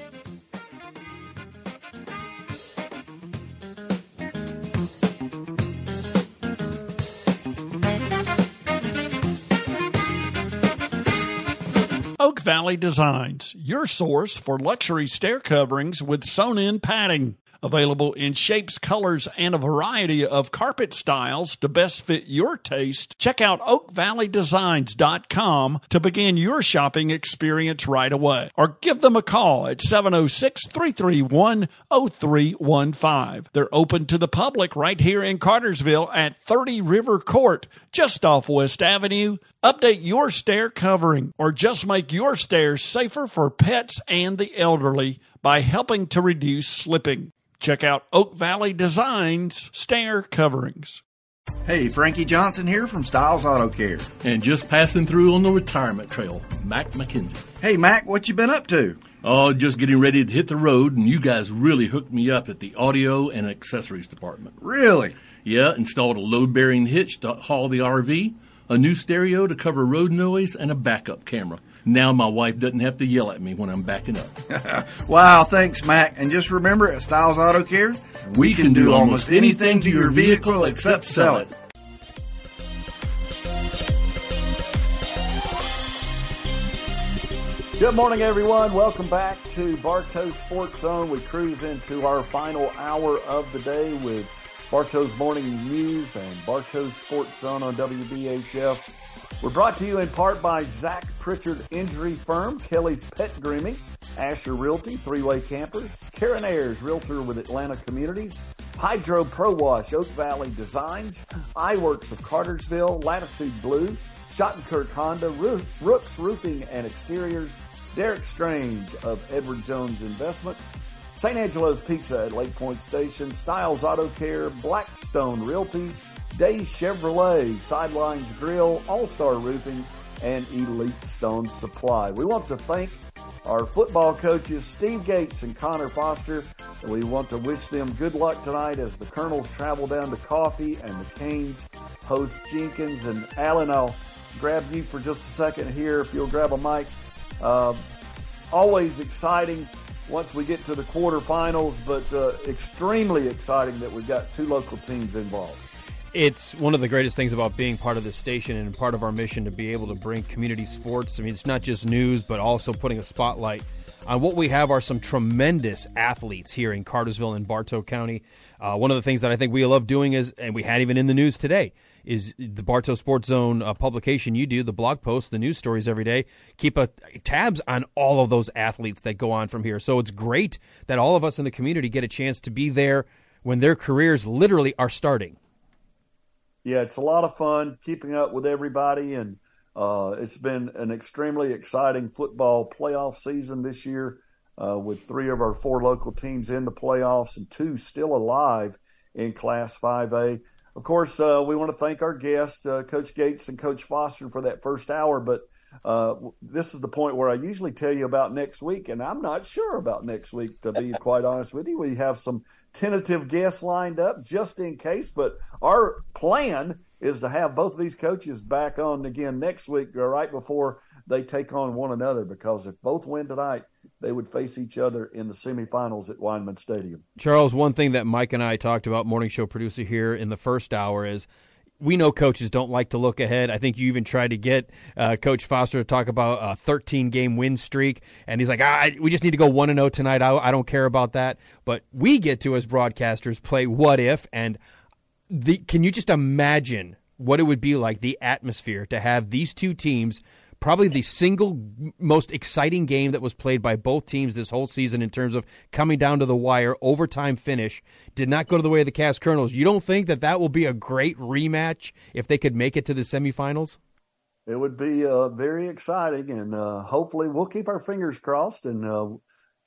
Valley Designs, your source for luxury stair coverings with sewn in padding. Available in shapes, colors, and a variety of carpet styles to best fit your taste. Check out oakvalleydesigns.com to begin your shopping experience right away. Or give them a call at 706 331 0315. They're open to the public right here in Cartersville at 30 River Court, just off West Avenue. Update your stair covering or just make your stairs safer for pets and the elderly by helping to reduce slipping. Check out Oak Valley Designs stair coverings. Hey, Frankie Johnson here from Styles Auto Care. And just passing through on the retirement trail, Mac McKenzie. Hey, Mac, what you been up to? Oh, just getting ready to hit the road, and you guys really hooked me up at the audio and accessories department. Really? Yeah, installed a load bearing hitch to haul the RV, a new stereo to cover road noise, and a backup camera. Now my wife doesn't have to yell at me when I'm backing up. *laughs* wow, thanks, Mac. And just remember at Styles Auto Care, we, we can, can, do almost anything to your vehicle except sell it. Good morning, everyone. Welcome back to Bartow Sports Zone. We cruise into our final hour of the day with Bartow's Morning News and Bartow's Sports Zone on WBHF. We're brought to you in part by Zach Pritchard Injury Firm, Kelly's Pet Grooming, Asher Realty, Three Way Campers, Karen Ayers, Realtor with Atlanta Communities, Hydro Pro Wash, Oak Valley Designs, iWorks of Cartersville, Latitude Blue, Shottenkirk Honda, Rooks Roofing and Exteriors, Derek Strange of Edward Jones Investments, St. Angelo's Pizza at Lake Point Station, Styles Auto Care, Blackstone Realty, Days Chevrolet, Sidelines Grill, All Star Roofing, and Elite Stone Supply. We want to thank our football coaches, Steve Gates and Conor Foster. And we want to wish them good luck tonight as the Colonels travel down to Coffee and the Canes host Jenkins. And Alan, I'll grab you for just a second here if you'll grab a mic. Uh, always exciting once we get to the quarterfinals, but uh, extremely exciting that we've got two local teams involved it's one of the greatest things about being part of this station and part of our mission to be able to bring community sports. I mean, it's not just news, but also putting a spotlight on what we have are some tremendous athletes here in Cartersville and Bartow County. Uh, one of the things that I think we love doing is, and we had even in the news today, is the Bartow Sports Zone uh, publication you do, the blog posts, the news stories every day. Keep a, tabs on all of those athletes that go on from here. So it's great that all of us in the community get a chance to be there when their careers literally are starting yeah, it's a lot of fun keeping up with everybody, and uh, it's been an extremely exciting football playoff season this year uh, with three of our four local teams in the playoffs and two still alive in Class 5A. Of course, uh, we want to thank our guests, uh, Coach Gates and Coach Foster, for that first hour, but uh, this is the point where I usually tell you about next week, and I'm not sure about next week, to be quite honest with you. We have some tentative guests lined up just in case, but our plan is to have both of these coaches back on again next week, right before they take on one another. Because if both win tonight, they would face each other in the semifinals at Weinman Stadium. Charles, one thing that Mike and I talked about, morning show producer here in the first hour, is we know coaches don't like to look ahead. I think you even tried to get uh, Coach Foster to talk about a 13 game win streak, and he's like, ah, "We just need to go one and zero oh tonight. I, I don't care about that." But we get to as broadcasters play what if, and the can you just imagine what it would be like the atmosphere to have these two teams probably the single most exciting game that was played by both teams this whole season in terms of coming down to the wire, overtime finish. Did not go to the way of the Cass Colonels. You don't think that that will be a great rematch if they could make it to the semifinals? It would be uh, very exciting, and uh, hopefully we'll keep our fingers crossed. And uh,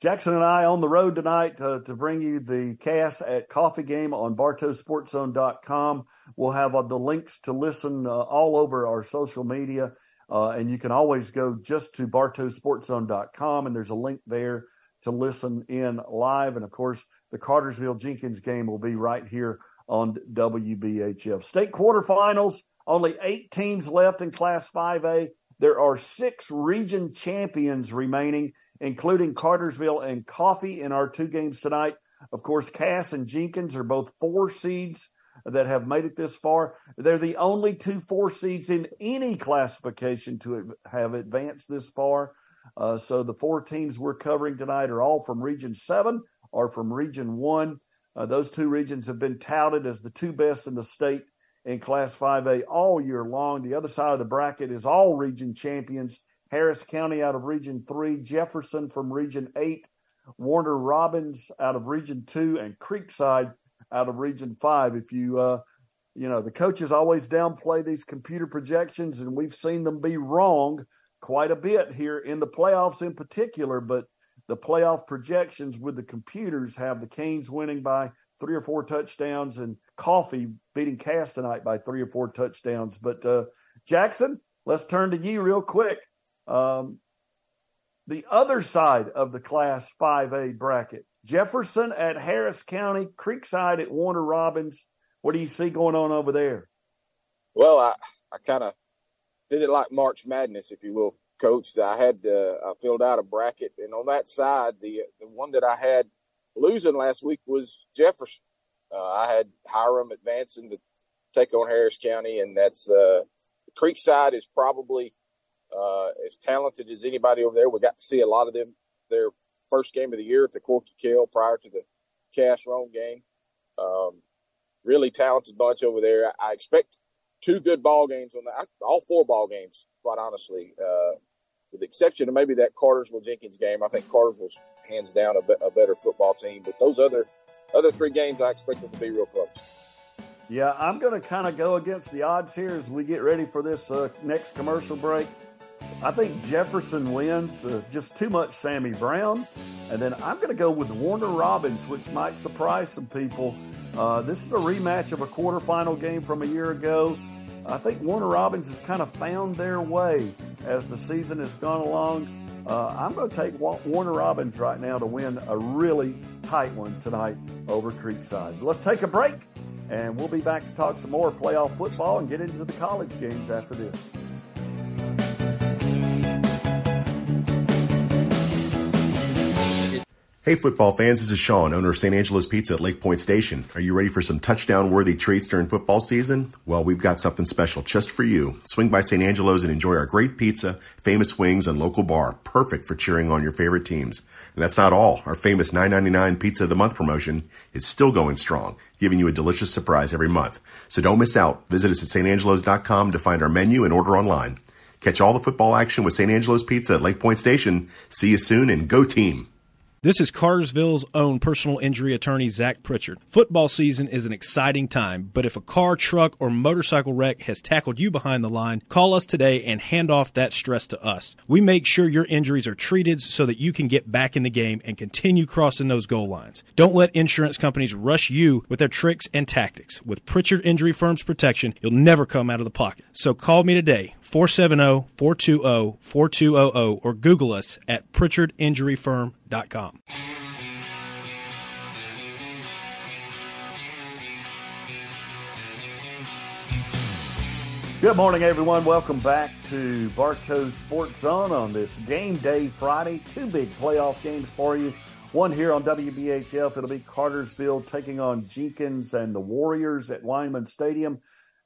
Jackson and I on the road tonight to bring you the Cass at Coffee Game on BartowSportsZone.com. We'll have uh, the links to listen uh, all over our social media, uh, and you can always go just to BartowSportsZone.com, and there's a link there to listen in live. And of course, the Cartersville Jenkins game will be right here on WBHF. State quarterfinals, only eight teams left in Class 5A. There are six region champions remaining including Cartersville and Coffee in our two games tonight. Of course, Cass and Jenkins are both four seeds that have made it this far. They're the only two four seeds in any classification to have advanced this far. Uh, so the four teams we're covering tonight are all from Region 7 or from Region 1. Uh, those two regions have been touted as the two best in the state in Class 5A all year long. The other side of the bracket is all region champions Harris County out of Region 3, Jefferson from Region 8, Warner Robins out of Region 2, and Creekside out of Region 5. If you, uh, you know, the coaches always downplay these computer projections, and we've seen them be wrong quite a bit here in the playoffs in particular, but the playoff projections with the computers have the Canes winning by three or four touchdowns and Coffee beating Cass tonight by three or four touchdowns. But uh, Jackson, let's turn to you real quick. Um, the other side of the Class 5A bracket, Jefferson at Harris County, Creekside at Warner Robins. What do you see going on over there? Well, I, I kind of did it like March Madness, if you will, Coach. I had uh, I filled out a bracket, and on that side, the the one that I had losing last week was Jefferson. Uh, I had Hiram advancing to take on Harris County, and that's uh, Creekside is probably uh, as talented as anybody over there. We got to see a lot of them their first game of the year at the Corky Kell prior to the Cass Rome game. Um, really talented bunch over there. I expect two good ball games on that. All four ball games, quite honestly, uh, with the exception of maybe that Cartersville Jenkins game. I think Cartersville's hands down a, be- a better football team, but those other other three games, I expect them to be real close. Yeah, I'm going to kind of go against the odds here as we get ready for this uh, next commercial break. I think Jefferson wins, uh, just too much Sammy Brown. And then I'm going to go with Warner Robins, which might surprise some people. Uh, this is a rematch of a quarterfinal game from a year ago. I think Warner Robins has kind of found their way as the season has gone along. Uh, I'm going to take Warner Robins right now to win a really tight one tonight over Creekside. Let's take a break, and we'll be back to talk some more playoff football and get into the college games after this. Hey, football fans, this is Sean, owner of St. Angelo's Pizza at Lake Point Station. Are you ready for some touchdown worthy treats during football season? Well, we've got something special just for you. Swing by St. Angelo's and enjoy our great pizza, famous wings, and local bar, perfect for cheering on your favorite teams. And that's not all. Our famous $9.99 Pizza of the Month promotion is still going strong, giving you a delicious surprise every month. So don't miss out. Visit us at stangelos.com to find our menu and order online. Catch all the football action with St. Angelo's Pizza at Lake Point Station. See you soon and go team! This is Cartersville's own personal injury attorney, Zach Pritchard. Football season is an exciting time, but if a car, truck, or motorcycle wreck has tackled you behind the line, call us today and hand off that stress to us. We make sure your injuries are treated so that you can get back in the game and continue crossing those goal lines. Don't let insurance companies rush you with their tricks and tactics. With Pritchard Injury Firm's protection, you'll never come out of the pocket. So call me today, 470-420-4200 or Google us at pritchardinjuryfirm.com. Good morning, everyone. Welcome back to Bartow Sports Zone on this game day Friday. Two big playoff games for you. One here on WBHF. It'll be Cartersville taking on Jenkins and the Warriors at Weinman Stadium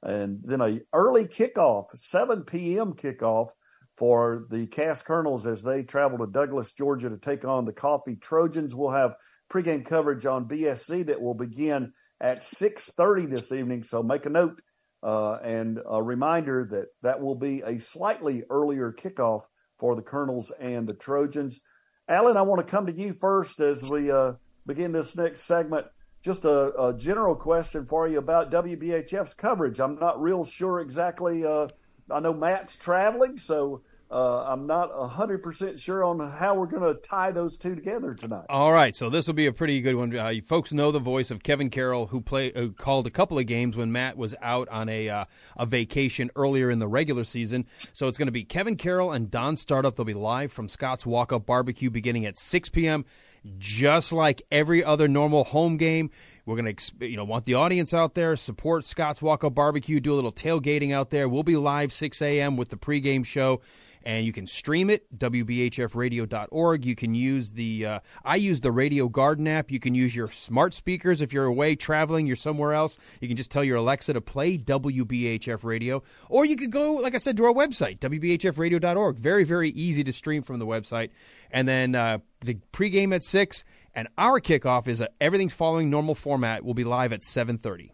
and then a early kickoff, 7 p.m. kickoff for the Cass Colonels as they travel to Douglas, Georgia to take on the Coffee Trojans. We'll have pregame coverage on BSZ that will begin at 6:30 this evening. So make a note Uh, and a reminder that that will be a slightly earlier kickoff for the Colonels and the Trojans. Alan, I want to come to you first as we uh, begin this next segment. Just a, a, general question for you about WBHF's coverage. I'm not real sure exactly. Uh, I know Matt's traveling, so uh, I'm not 100% sure on how we're going to tie those two together tonight. All right, so this will be a pretty good one. Uh, you folks know the voice of Kevin Carroll, who play, who called a couple of games when Matt was out on a uh, a vacation earlier in the regular season. So it's going to be Kevin Carroll and Don Startup. They'll be live from Scott's Walk Up Barbecue beginning at 6 p.m. Just like every other normal home game, we're going to, you know, want the audience out there, support Scott's Walk Up Barbecue, do a little tailgating out there. We'll be live 6 a.m. with the pregame show and you can stream it wbhfradio.org you can use the uh, i use the radio garden app. You can use your smart speakers if you're away traveling you're somewhere else. You can just tell your alexa to play wbhf radio. Or you could go like i said to our website wbhfradio.org very very easy to stream from the website and then uh, the pregame at 6 and our kickoff is a, everything's following normal format. We'll be live at 7.30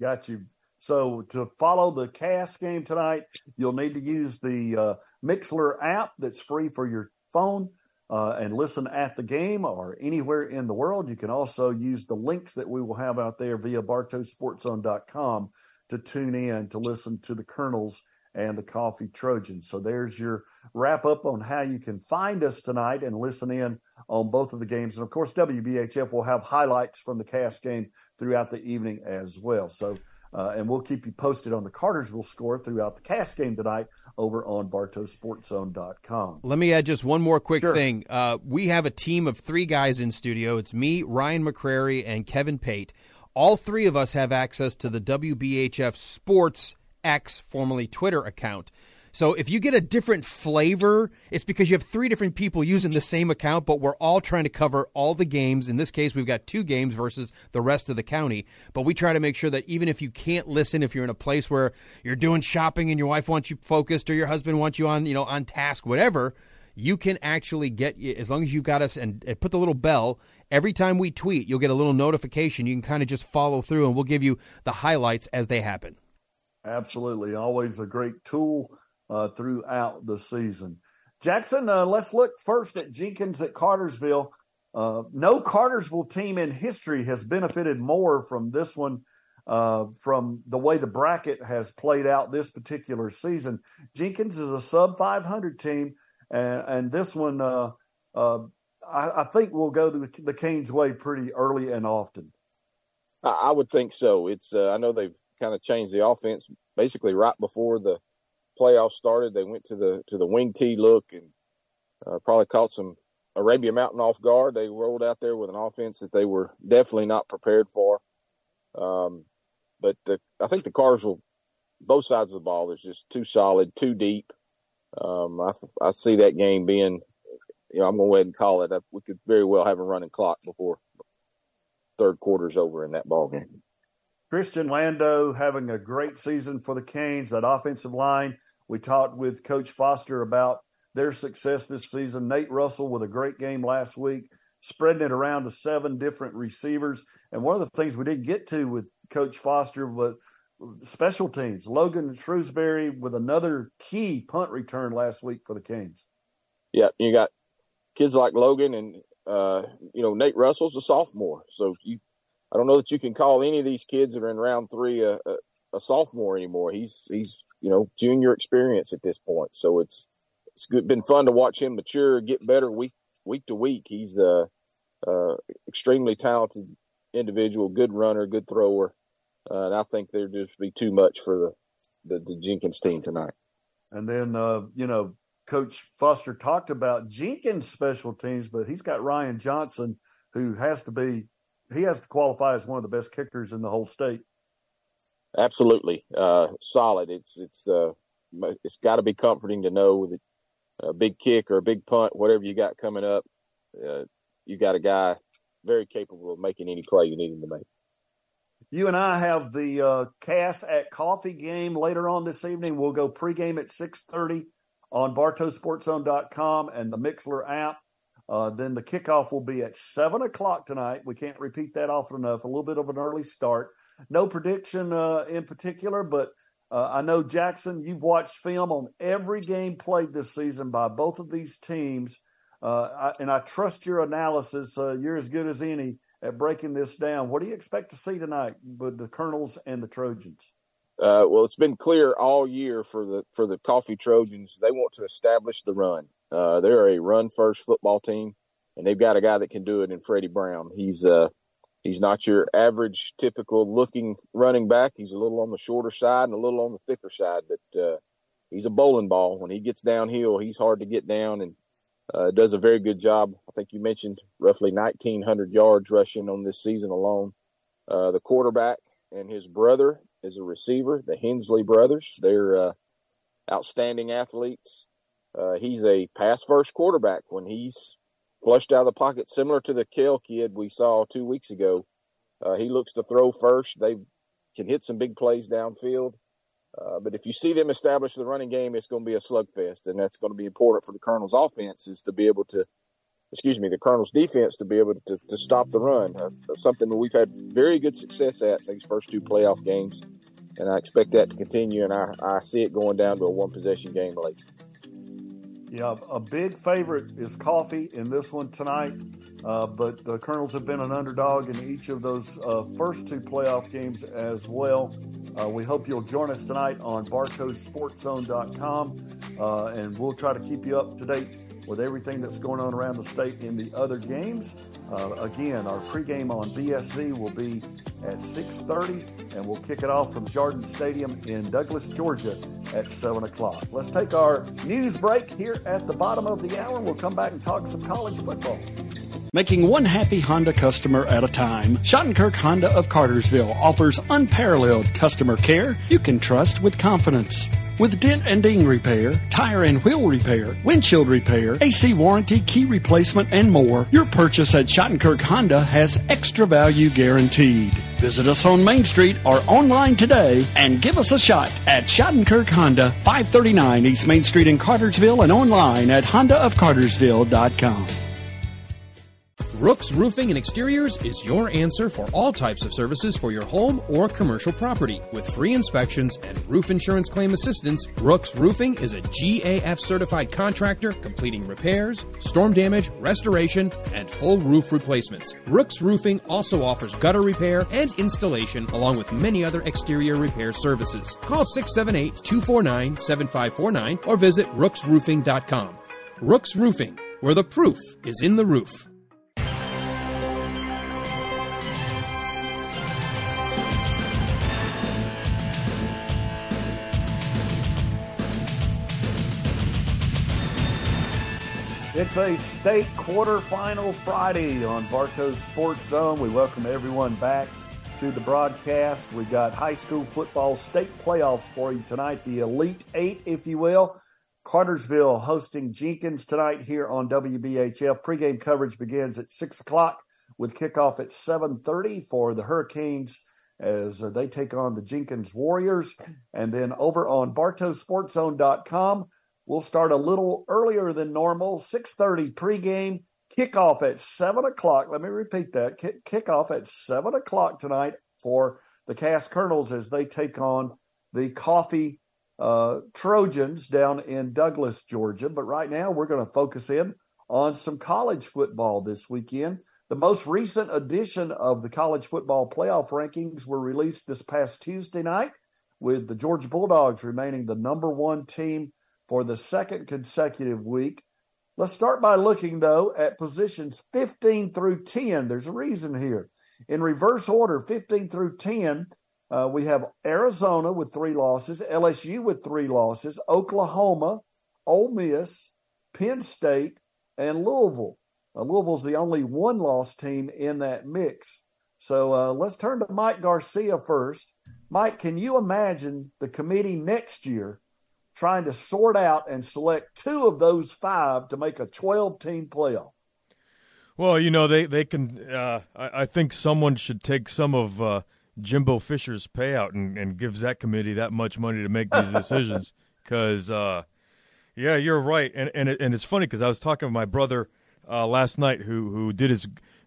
got you. So to follow the Cass game tonight, you'll need to use the uh, Mixlr app that's free for your phone uh, and listen at the game or anywhere in the world. You can also use the links that we will have out there via BartowSportsZone.com to tune in to listen to the Colonels and the Coffee Trojans. So there's your wrap up on how you can find us tonight and listen in on both of the games. And of course, WBHF will have highlights from the Cass game throughout the evening as well. So uh, and we'll keep you posted on the Cartersville score throughout the Cass game tonight over on BartowSportsZone.com. Let me add just one more quick sure. thing. Uh, we have a team of three guys in studio. It's me, Ryan McCrary, and Kevin Pate. All three of us have access to the WBHF Sports X, formerly Twitter account. So if you get a different flavor, it's because you have three different people using the same account, but we're all trying to cover all the games. In this case, we've got two games versus the rest of the county. But we try to make sure that even if you can't listen, if you're in a place where you're doing shopping and your wife wants you focused or your husband wants you on, you know, on task, whatever, you can actually get as long as you've got us and, and put the little bell every time we tweet you'll get a little notification you can kind of just follow through and we'll give you the highlights as they happen absolutely always a great tool uh, throughout the season. Jackson, uh, let's look first at Jenkins at Cartersville. Uh, no Cartersville team in history has benefited more from this one, uh, from the way the bracket has played out this particular season. Jenkins is a sub 500 team, and, and this one, uh, uh, I, I, think, will go the, the Canes' way pretty early and often. I would think so. It's I know they've kind of changed the offense basically right before the playoffs started, they went to the to the wing tee look and uh, probably caught some Arabia Mountain off guard. They rolled out there with an offense that they were definitely not prepared for. Um, but the, I think the Carsville, both sides of the ball, is just too solid, too deep. Um, I, I see that game being, you know, I'm going to go ahead and call it. We could very well have a running clock before third quarter's over in that ball game. Christian Lando having a great season for the Canes. That offensive line we talked with Coach Foster about their success this season. Nate Russell with a great game last week, spreading it around to seven different receivers. And one of the things we didn't get to with Coach Foster was special teams. Logan Shrewsbury with another key punt return last week for the Canes. Yeah, you got kids like Logan and uh, you know Nate Russell's a sophomore, so you I don't know that you can call any of these kids that are in round three a, a, a sophomore anymore. He's he's you know, junior experience at this point. So it's it's good, been fun to watch him mature, get better week week to week. He's a, a extremely talented individual, good runner, good thrower, uh, and I think there'd just be too much for the the, the Jenkins team tonight. And then uh, you know, Coach Foster talked about Jenkins' special teams, but he's got Ryan Johnson, who has to be he has to qualify as one of the best kickers in the whole state absolutely uh, solid. It's it's uh, it's got to be comforting to know that a big kick or a big punt, whatever you got coming up, uh, you got a guy very capable of making any play you need him to make. You and I have the uh, Cass at Coffee game later on this evening. We'll go pregame at six thirty on BartowSportsZone.com and the Mixlr app. Uh, then the kickoff will be at seven o'clock tonight. We can't repeat that often enough. A little bit of an early start. no prediction uh, in particular, but uh, I know Jackson, you've watched film on every game played this season by both of these teams, uh, I, and I trust your analysis. Uh, you're as good as any at breaking this down. What do you expect to see tonight with the Colonels and the Trojans? Uh, well, it's been clear all year for the for the Coffee Trojans. They want to establish the run. Uh, they're a run first football team, and they've got a guy that can do it in Freddie Brown. He's uh he's not your average typical looking running back. He's a little on the shorter side and a little on the thicker side, but uh, he's a bowling ball. When he gets downhill, he's hard to get down and uh, does a very good job. I think you mentioned roughly 1,900 yards rushing on this season alone. Uh, the quarterback and his brother is a receiver, the Hensley brothers. They're uh, outstanding athletes. Uh, he's a pass first quarterback when he's flushed out of the pocket, similar to the Kell kid we saw two weeks ago. Uh, he looks to throw first. They can hit some big plays downfield. Uh, but if you see them establish the running game, it's going to be a slugfest, and that's going to be important for the Colonel's offense is to be able to, excuse me, the Colonel's defense to be able to, to stop the run. That's, something that we've had very good success at these first two playoff games, and I expect that to continue. And I, I see it going down to a one possession game late. Yeah, a big favorite is Coffee in this one tonight. Uh, but the Colonels have been an underdog in each of those uh, first two playoff games as well. Uh, we hope you'll join us tonight on BartowSportsZone.com, uh, and we'll try to keep you up to date with everything that's going on around the state in the other games. Uh, again, our pregame on BSZ will be at 6.30, and we'll kick it off from Jordan Stadium in Douglas, Georgia at 7 o'clock. Let's take our news break here at the bottom of the hour, and we'll come back and talk some college football. Making one happy Honda customer at a time, Shottenkirk Honda of Cartersville offers unparalleled customer care you can trust with confidence. With dent and ding repair, tire and wheel repair, windshield repair, AC warranty, key replacement, and more, your purchase at Shottenkirk Honda has extra value guaranteed. Visit us on Main Street or online today and give us a shot at Shottenkirk Honda, 539 East Main Street in Cartersville and online at hondaofcartersville.com. Rooks Roofing and Exteriors is your answer for all types of services for your home or commercial property. With free inspections and roof insurance claim assistance, Rooks Roofing is a GAF certified contractor completing repairs, storm damage, restoration, and full roof replacements. Rooks Roofing also offers gutter repair and installation along with many other exterior repair services. Call 678 249 7549 or visit rooksroofing.com. Rooks Roofing, where the proof is in the roof. It's a state quarterfinal Friday on Bartow Sports Zone. We welcome everyone back to the broadcast. We got high school football state playoffs for you tonight, the Elite Eight, if you will. Cartersville hosting Jenkins tonight here on WBHF. Pregame coverage begins at six o'clock with kickoff at seven thirty for the Hurricanes as they take on the Jenkins Warriors. And then over on BartowSportsZone.com, We'll start a little earlier than normal, 6.30 pregame, kickoff at 7 o'clock. Let me repeat that. Kick, kickoff at 7 o'clock tonight for the Cass Colonels as they take on the Coffee uh, Trojans down in Douglas, Georgia. But right now, we're going to focus in on some college football this weekend. The most recent edition of the college football playoff rankings were released this past Tuesday night, with the Georgia Bulldogs remaining the number one team for the second consecutive week. Let's start by looking, though, at positions 15 through 10. There's a reason here. In reverse order, 15 through 10, uh, we have Arizona with three losses, LSU with three losses, Oklahoma, Ole Miss, Penn State, and Louisville. Uh, Louisville's the only one loss team in that mix. So uh, let's turn to Mike Garcia first. Mike, can you imagine the committee next year trying to sort out and select two of those five to make a 12 team playoff. Well, you know, they, they can. Uh, I, I, think someone should take some of uh, Jimbo Fisher's payout and, and gives that committee that much money to make these decisions. *laughs* Because, uh, yeah, you're right. And, and, it, and it's funny because I was talking to my brother uh, last night who, who did his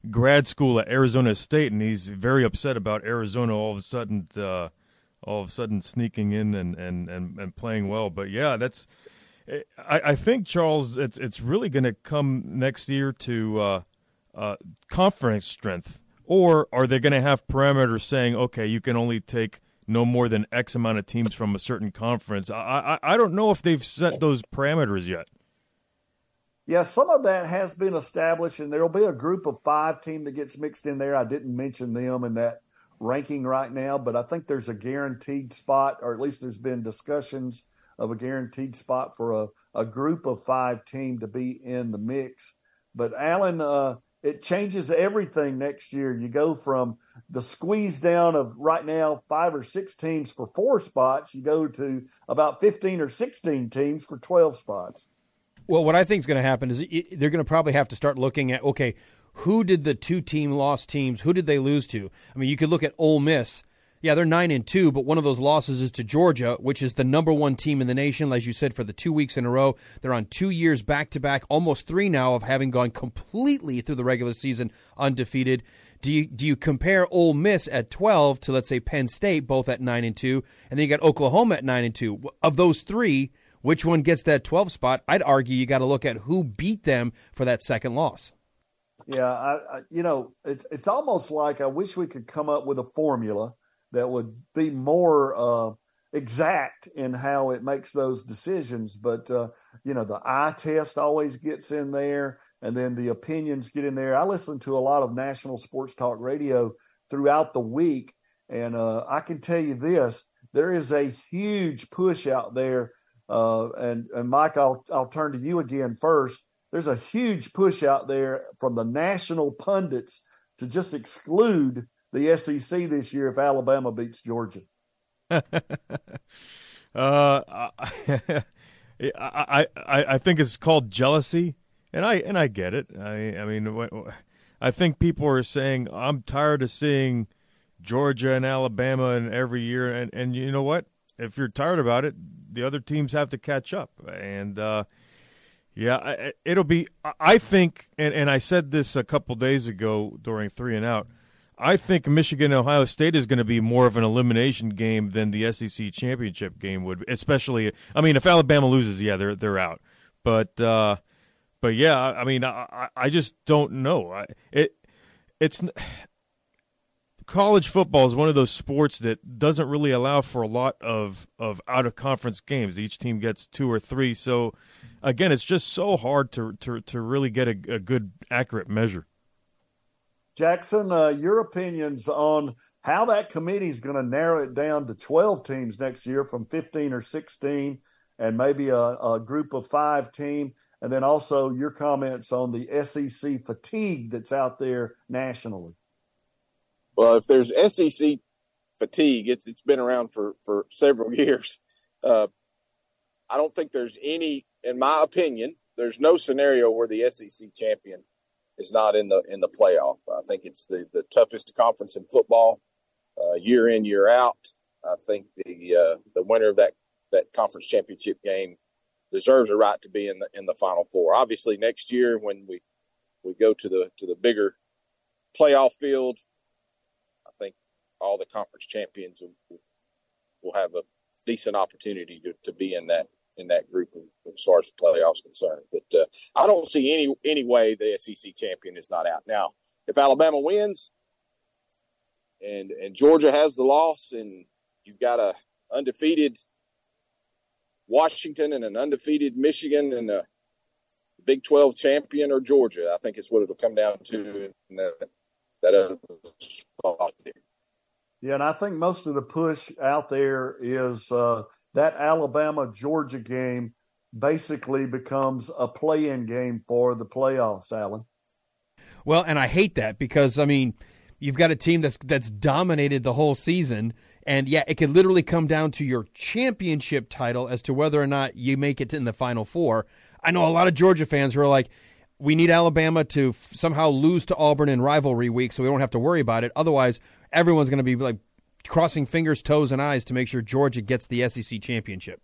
grad school at Arizona State, and he's very upset about Arizona all of a sudden, uh, all of a sudden sneaking in and, and, and, and playing well. But yeah, that's. I, I think Charles, it's it's really going to come next year to uh, uh, conference strength, or are they going to have parameters saying, okay, you can only take no more than X amount of teams from a certain conference? I I, I don't know if they've set those parameters yet. Yeah, some of that has been established, and there'll be a group of five team that gets mixed in there. I didn't mention them in that ranking right now, but I think there's a guaranteed spot, or at least there's been discussions of a guaranteed spot for a, a group of five team to be in the mix. But Alan, uh, it changes everything next year. You go from the squeeze down of right now five or six teams for four spots, you go to about 15 or 16 teams for 12 spots. Well, what I think is going to happen is they're going to probably have to start looking at okay, who did the two team lost teams? Who did they lose to? I mean, you could look at Ole Miss. Yeah, they're nine and two, but one of those losses is to Georgia, which is the number one team in the nation, as you said, for the two weeks in a row. They're on two years back to back, almost three now of having gone completely through the regular season undefeated. Do you do you compare Ole Miss at twelve to let's say Penn State, both at nine and two, and then you got Oklahoma at nine and two? Of those three, which one gets that 12 spot, I'd argue you got to look at who beat them for that second loss. Yeah, I, I, you know, it's it's almost like I wish we could come up with a formula that would be more uh, exact in how it makes those decisions. But uh, you know, the eye test always gets in there, and then the opinions get in there. I listen to a lot of national sports talk radio throughout the week, and uh, I can tell you this: there is a huge push out there uh, and and Mike, I'll I'll turn to you again first. There's a huge push out there from the national pundits to just exclude the SEC this year if Alabama beats Georgia. *laughs* uh, *laughs* I, I I think it's called jealousy, and I and I get it. I I mean, I think people are saying I'm tired of seeing Georgia and Alabama and every year, and and you know what? If you're tired about it, the other teams have to catch up. And uh, yeah, it'll be. I think, and, and I said this a couple days ago during three and out. I think Michigan Ohio State is going to be more of an elimination game than the SEC championship game would. Especially, I mean, if Alabama loses, yeah, they're they're out. But uh, but yeah, I mean, I I just don't know. I, it it's college football is one of those sports that doesn't really allow for a lot of, of out of conference games. Each team gets two or three. So, again, it's just so hard to, to, to really get a, a good, accurate measure. Jackson, uh, your opinions on how that committee is going to narrow it down to 12 teams next year from 15 or 16 and maybe a, a group of five team. And then also your comments on the SEC fatigue that's out there nationally. Well, if there's SEC fatigue, it's it's been around for for several *laughs* years. Uh, I don't think there's any, in my opinion, there's no scenario where the SEC champion is not in the in the playoff. I think it's the the toughest conference in football, uh, year in year out. I think the uh, the winner of that that conference championship game deserves a right to be in the in the final four. Obviously, next year when we we go to the to the bigger playoff field, all the conference champions will, will have a decent opportunity to, to be in that in that group as far as the playoffs concerned. But uh, I don't see any any way the SEC champion is not out. Now, if Alabama wins and and Georgia has the loss, and you've got a undefeated Washington and an undefeated Michigan and a Big Twelve champion or Georgia, I think is what it'll come down to in that that other spot there. Yeah, and I think most of the push out there is uh, that Alabama Georgia game basically becomes a play-in game for the playoffs, Alan. Well, and I hate that because I mean, you've got a team that's that's dominated the whole season, and yeah, it could literally come down to your championship title as to whether or not you make it in the Final Four. I know a lot of Georgia fans who are like, we need Alabama to f- somehow lose to Auburn in rivalry week so we don't have to worry about it. Otherwise, everyone's going to be like crossing fingers, toes, and eyes to make sure Georgia gets the SEC championship.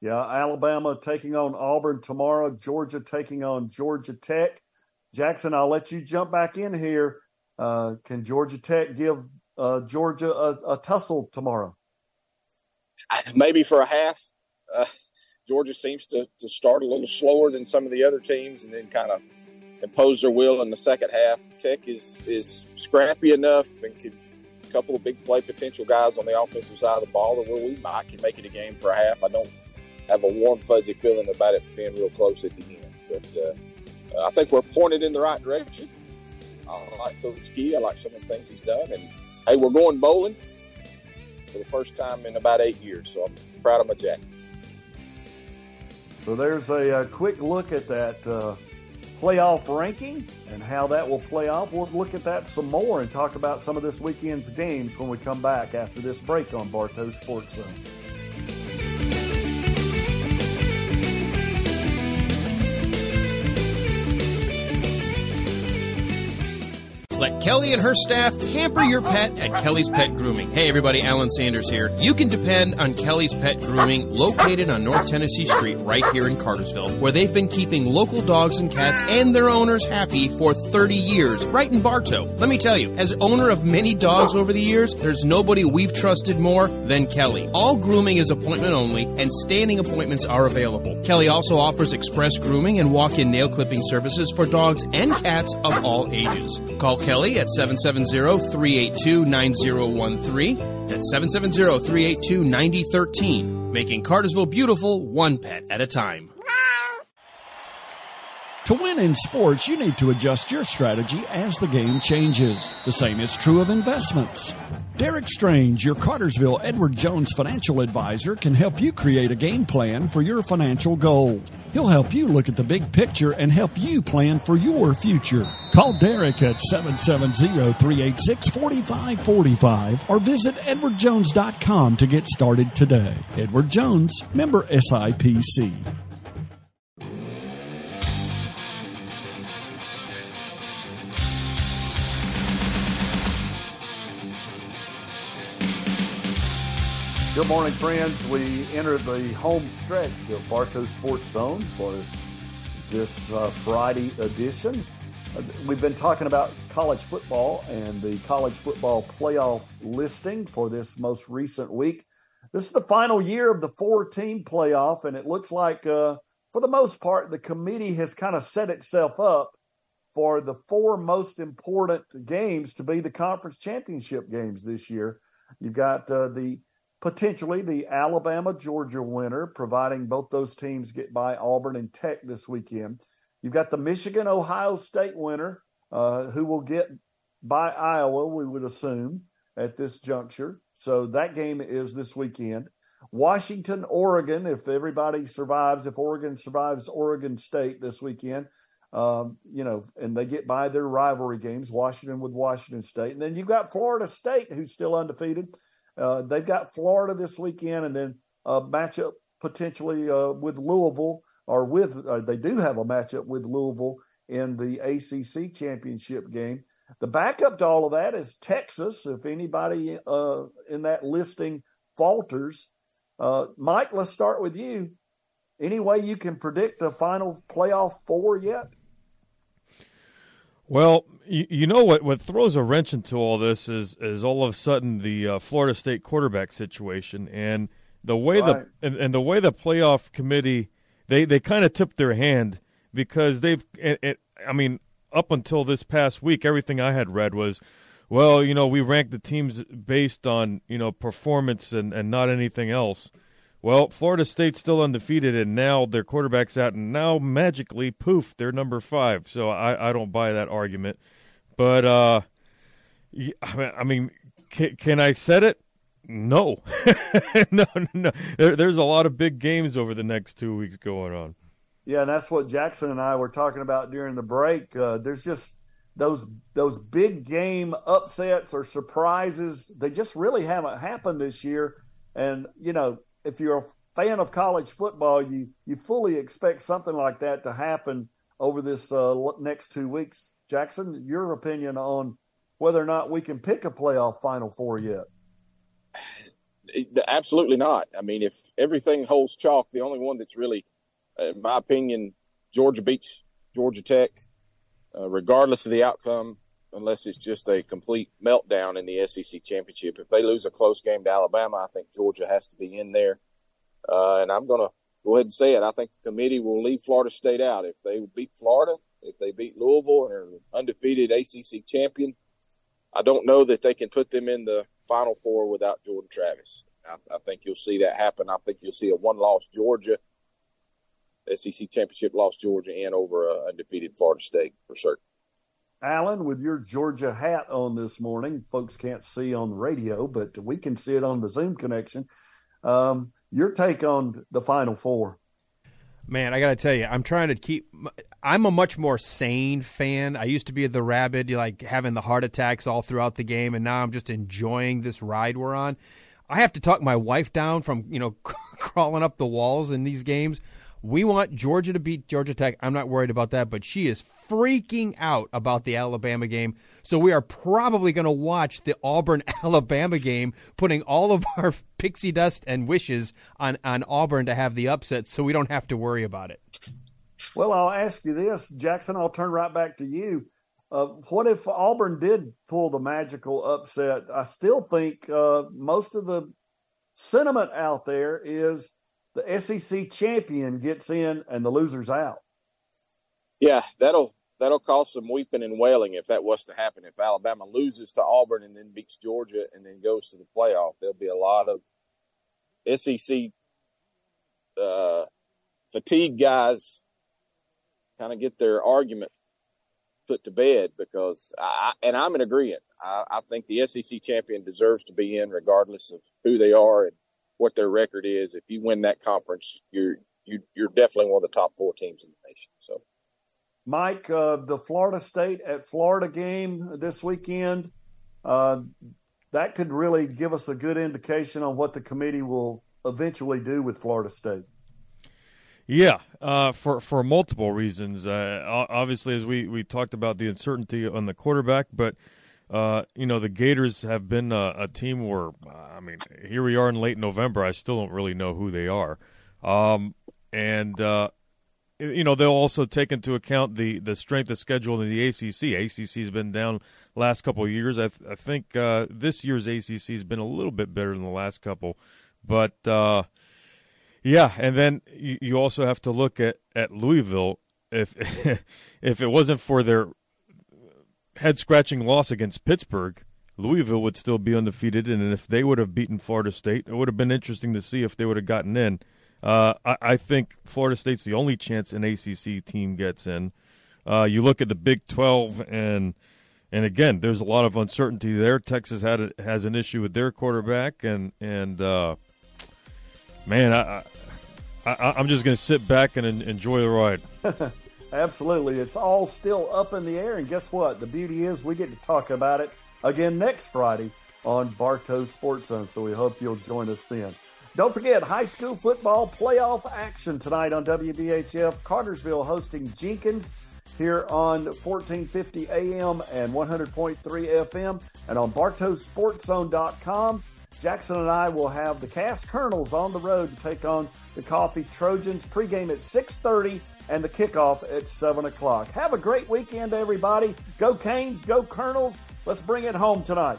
Yeah, Alabama taking on Auburn tomorrow, Georgia taking on Georgia Tech. Jackson, I'll let you jump back in here. Uh, can Georgia Tech give uh, Georgia a, a, tussle tomorrow? Maybe for a half. Uh, Georgia seems to, to start a little slower than some of the other teams and then kind of impose their will in the second half. Tech is is scrappy enough and could a couple of big play potential guys on the offensive side of the ball that where we might can make it a game for a half. I don't have a warm fuzzy feeling about it being real close at the end, but uh, I think we're pointed in the right direction. I like Coach Key. I like some of the things he's done, and hey, we're going bowling for the first time in about eight years, so I'm proud of my Jackets. So there's a, a quick look at that uh, playoff ranking and how that will play off. We'll look at that some more and talk about some of this weekend's games when we come back after this break on Bartow Sports Zone. Let Kelly and her staff pamper your pet at Kelly's Pet Grooming. Hey everybody, Alan Sanders here. You can depend on Kelly's Pet Grooming located on North Tennessee Street right here in Cartersville, where they've been keeping local dogs and cats and their owners happy for 30 years, right in Bartow. Let me tell you, as owner of many dogs over the years, there's nobody we've trusted more than Kelly. All grooming is appointment only and standing appointments are available. Kelly also offers express grooming and walk-in nail clipping services for dogs and cats of all ages. Call Kelly Kelly at 770-382-9013. That's 770-382-9013. Making Cartersville beautiful one pet at a time. To win in sports, you need to adjust your strategy as the game changes. The same is true of investments. Derek Strange, your Cartersville Edward Jones financial advisor, can help you create a game plan for your financial goals. He'll help you look at the big picture and help you plan for your future. Call Derek at 770-386-4545 or visit edwardjones.com to get started today. Edward Jones, member SIPC. Good morning, friends. We enter the home stretch of Bartow Sports Zone for this uh, Friday edition. Uh, we've been talking about college football and the college football playoff listing for this most recent week. This is the final year of the four team playoff, and it looks like, uh, for the most part, the committee has kind of set itself up for the four most important games to be the conference championship games this year. You've got uh, the potentially the Alabama Georgia winner, providing both those teams get by Auburn and Tech this weekend. You've got the Michigan Ohio State winner, uh, who will get by Iowa, we would assume, at this juncture. So that game is this weekend. Washington, Oregon, if everybody survives, if Oregon survives Oregon State this weekend, um, you know, and they get by their rivalry games, Washington with Washington State. And then you've got Florida State, who's still undefeated. Uh, they've got Florida this weekend, and then a matchup potentially uh, with Louisville, or with uh, they do have a matchup with Louisville in the ACC championship game. The backup to all of that is Texas. If anybody uh, in that listing falters, uh, Mike, let's start with you. Any way you can predict a final playoff four yet? Well, you, you, know what? What throws a wrench into all this is is all of a sudden the uh, Florida State quarterback situation and the way right. the and, and, the way the playoff committee they they kind of tipped their hand because they've it, it, I mean up until this past week everything I had read was well you know we rank the teams based on you know performance and and not anything else well, Florida State's still undefeated, and now their quarterback's out, and now magically, poof, they're number five. So I, I don't buy that argument. But uh, I mean, can, can I set it? *laughs* No, no, no. There, there's a lot of big games over the next two weeks going on. Yeah, and that's what Jackson and I were talking about during the break. Uh, there's just those those big game upsets or surprises. They just really haven't happened this year. And you know, if you're a fan of college football, you you fully expect something like that to happen over this uh, next two weeks. Jackson, your opinion on whether or not we can pick a playoff Final Four yet? Absolutely not. I mean, if everything holds chalk, the only one that's really, in my opinion, Georgia beats Georgia Tech. uh, regardless of the outcome, unless it's just a complete meltdown in the SEC championship. If they lose a close game to Alabama, I think Georgia has to be in there. Uh, and I'm going to go ahead and say it. I think the committee will leave Florida State out. If they beat Florida, if they beat Louisville and are undefeated ACC champion, I don't know that they can put them in the Final Four without Jordan Travis. I, I think you'll see that happen. I think you'll see a one-loss Georgia, SEC championship loss Georgia, and over a undefeated Florida State for certain. Alan, with your Georgia hat on this morning, folks can't see on the radio, but we can see it on the Zoom connection. Um, your take on the Final Four? Man, I got to tell you, I'm trying to keep. I'm a much more sane fan. I used to be the rabid, like having the heart attacks all throughout the game, and now I'm just enjoying this ride we're on. I have to talk my wife down from you know *laughs* crawling up the walls in these games. We want Georgia to beat Georgia Tech. I'm not worried about that, but she is freaking out about the Alabama game. So we are probably going to watch the Auburn *laughs* Alabama game, putting all of our *laughs* pixie dust and wishes on, on Auburn to have the upset so we don't have to worry about it. Well, I'll ask you this, Jackson. I'll turn right back to you. Uh, what if Auburn did pull the magical upset? I still think uh, most of the sentiment out there is the SEC champion gets in and the loser's out. Yeah, that'll that'll cause some weeping and wailing if that was to happen. If Alabama loses to Auburn and then beats Georgia and then goes to the playoff, there'll be a lot of SEC uh, fatigue guys kind of get their argument put to bed because I and I'm in agreement. I, I think the SEC champion deserves to be in regardless of who they are and what their record is. If you win that conference, you're you, you're definitely one of the top four teams in the nation. So, Mike, uh, the Florida State at Florida game this weekend, uh, that could really give us a good indication on what the committee will eventually do with Florida State. Yeah, uh, for for multiple reasons. Uh, obviously, as we, we talked about the uncertainty on the quarterback, but uh, you know, the Gators have been a, a team where, I mean, here we are in late November. I still don't really know who they are. Um, and, uh, you know, they'll also take into account the, the strength of schedule in the ACC. ACC's been down last couple years. I, th- I think uh, this year's ACC has been a little bit better than the last couple. But, uh, yeah, and then you, you also have to look at, at Louisville. If *laughs* if it wasn't for their head scratching loss against Pittsburgh, Louisville would still be undefeated, and if they would have beaten Florida State, it would have been interesting to see if they would have gotten in. Uh, I, I, think Florida State's the only chance an ACC team gets in. Uh, you look at the Big Twelve, and and again, there's a lot of uncertainty there. Texas had a, has an issue with their quarterback, and and uh, man, I, I, am just going to sit back and enjoy the ride. *laughs* Absolutely. It's all still up in the air. And guess what? The beauty is we get to talk about it again next Friday on Bartow Sports Zone. So we hope you'll join us then. Don't forget high school football playoff action tonight on WBHF. Cartersville hosting Jenkins here on 1450 AM and 100.3 FM and on BartowSportsZone.com. Jackson and I will have the Cass Colonels on the road to take on the Coffee Trojans. Pregame at 630 and the kickoff at 7 o'clock. Have a great weekend, everybody. Go Canes, go Colonels. Let's bring it home tonight.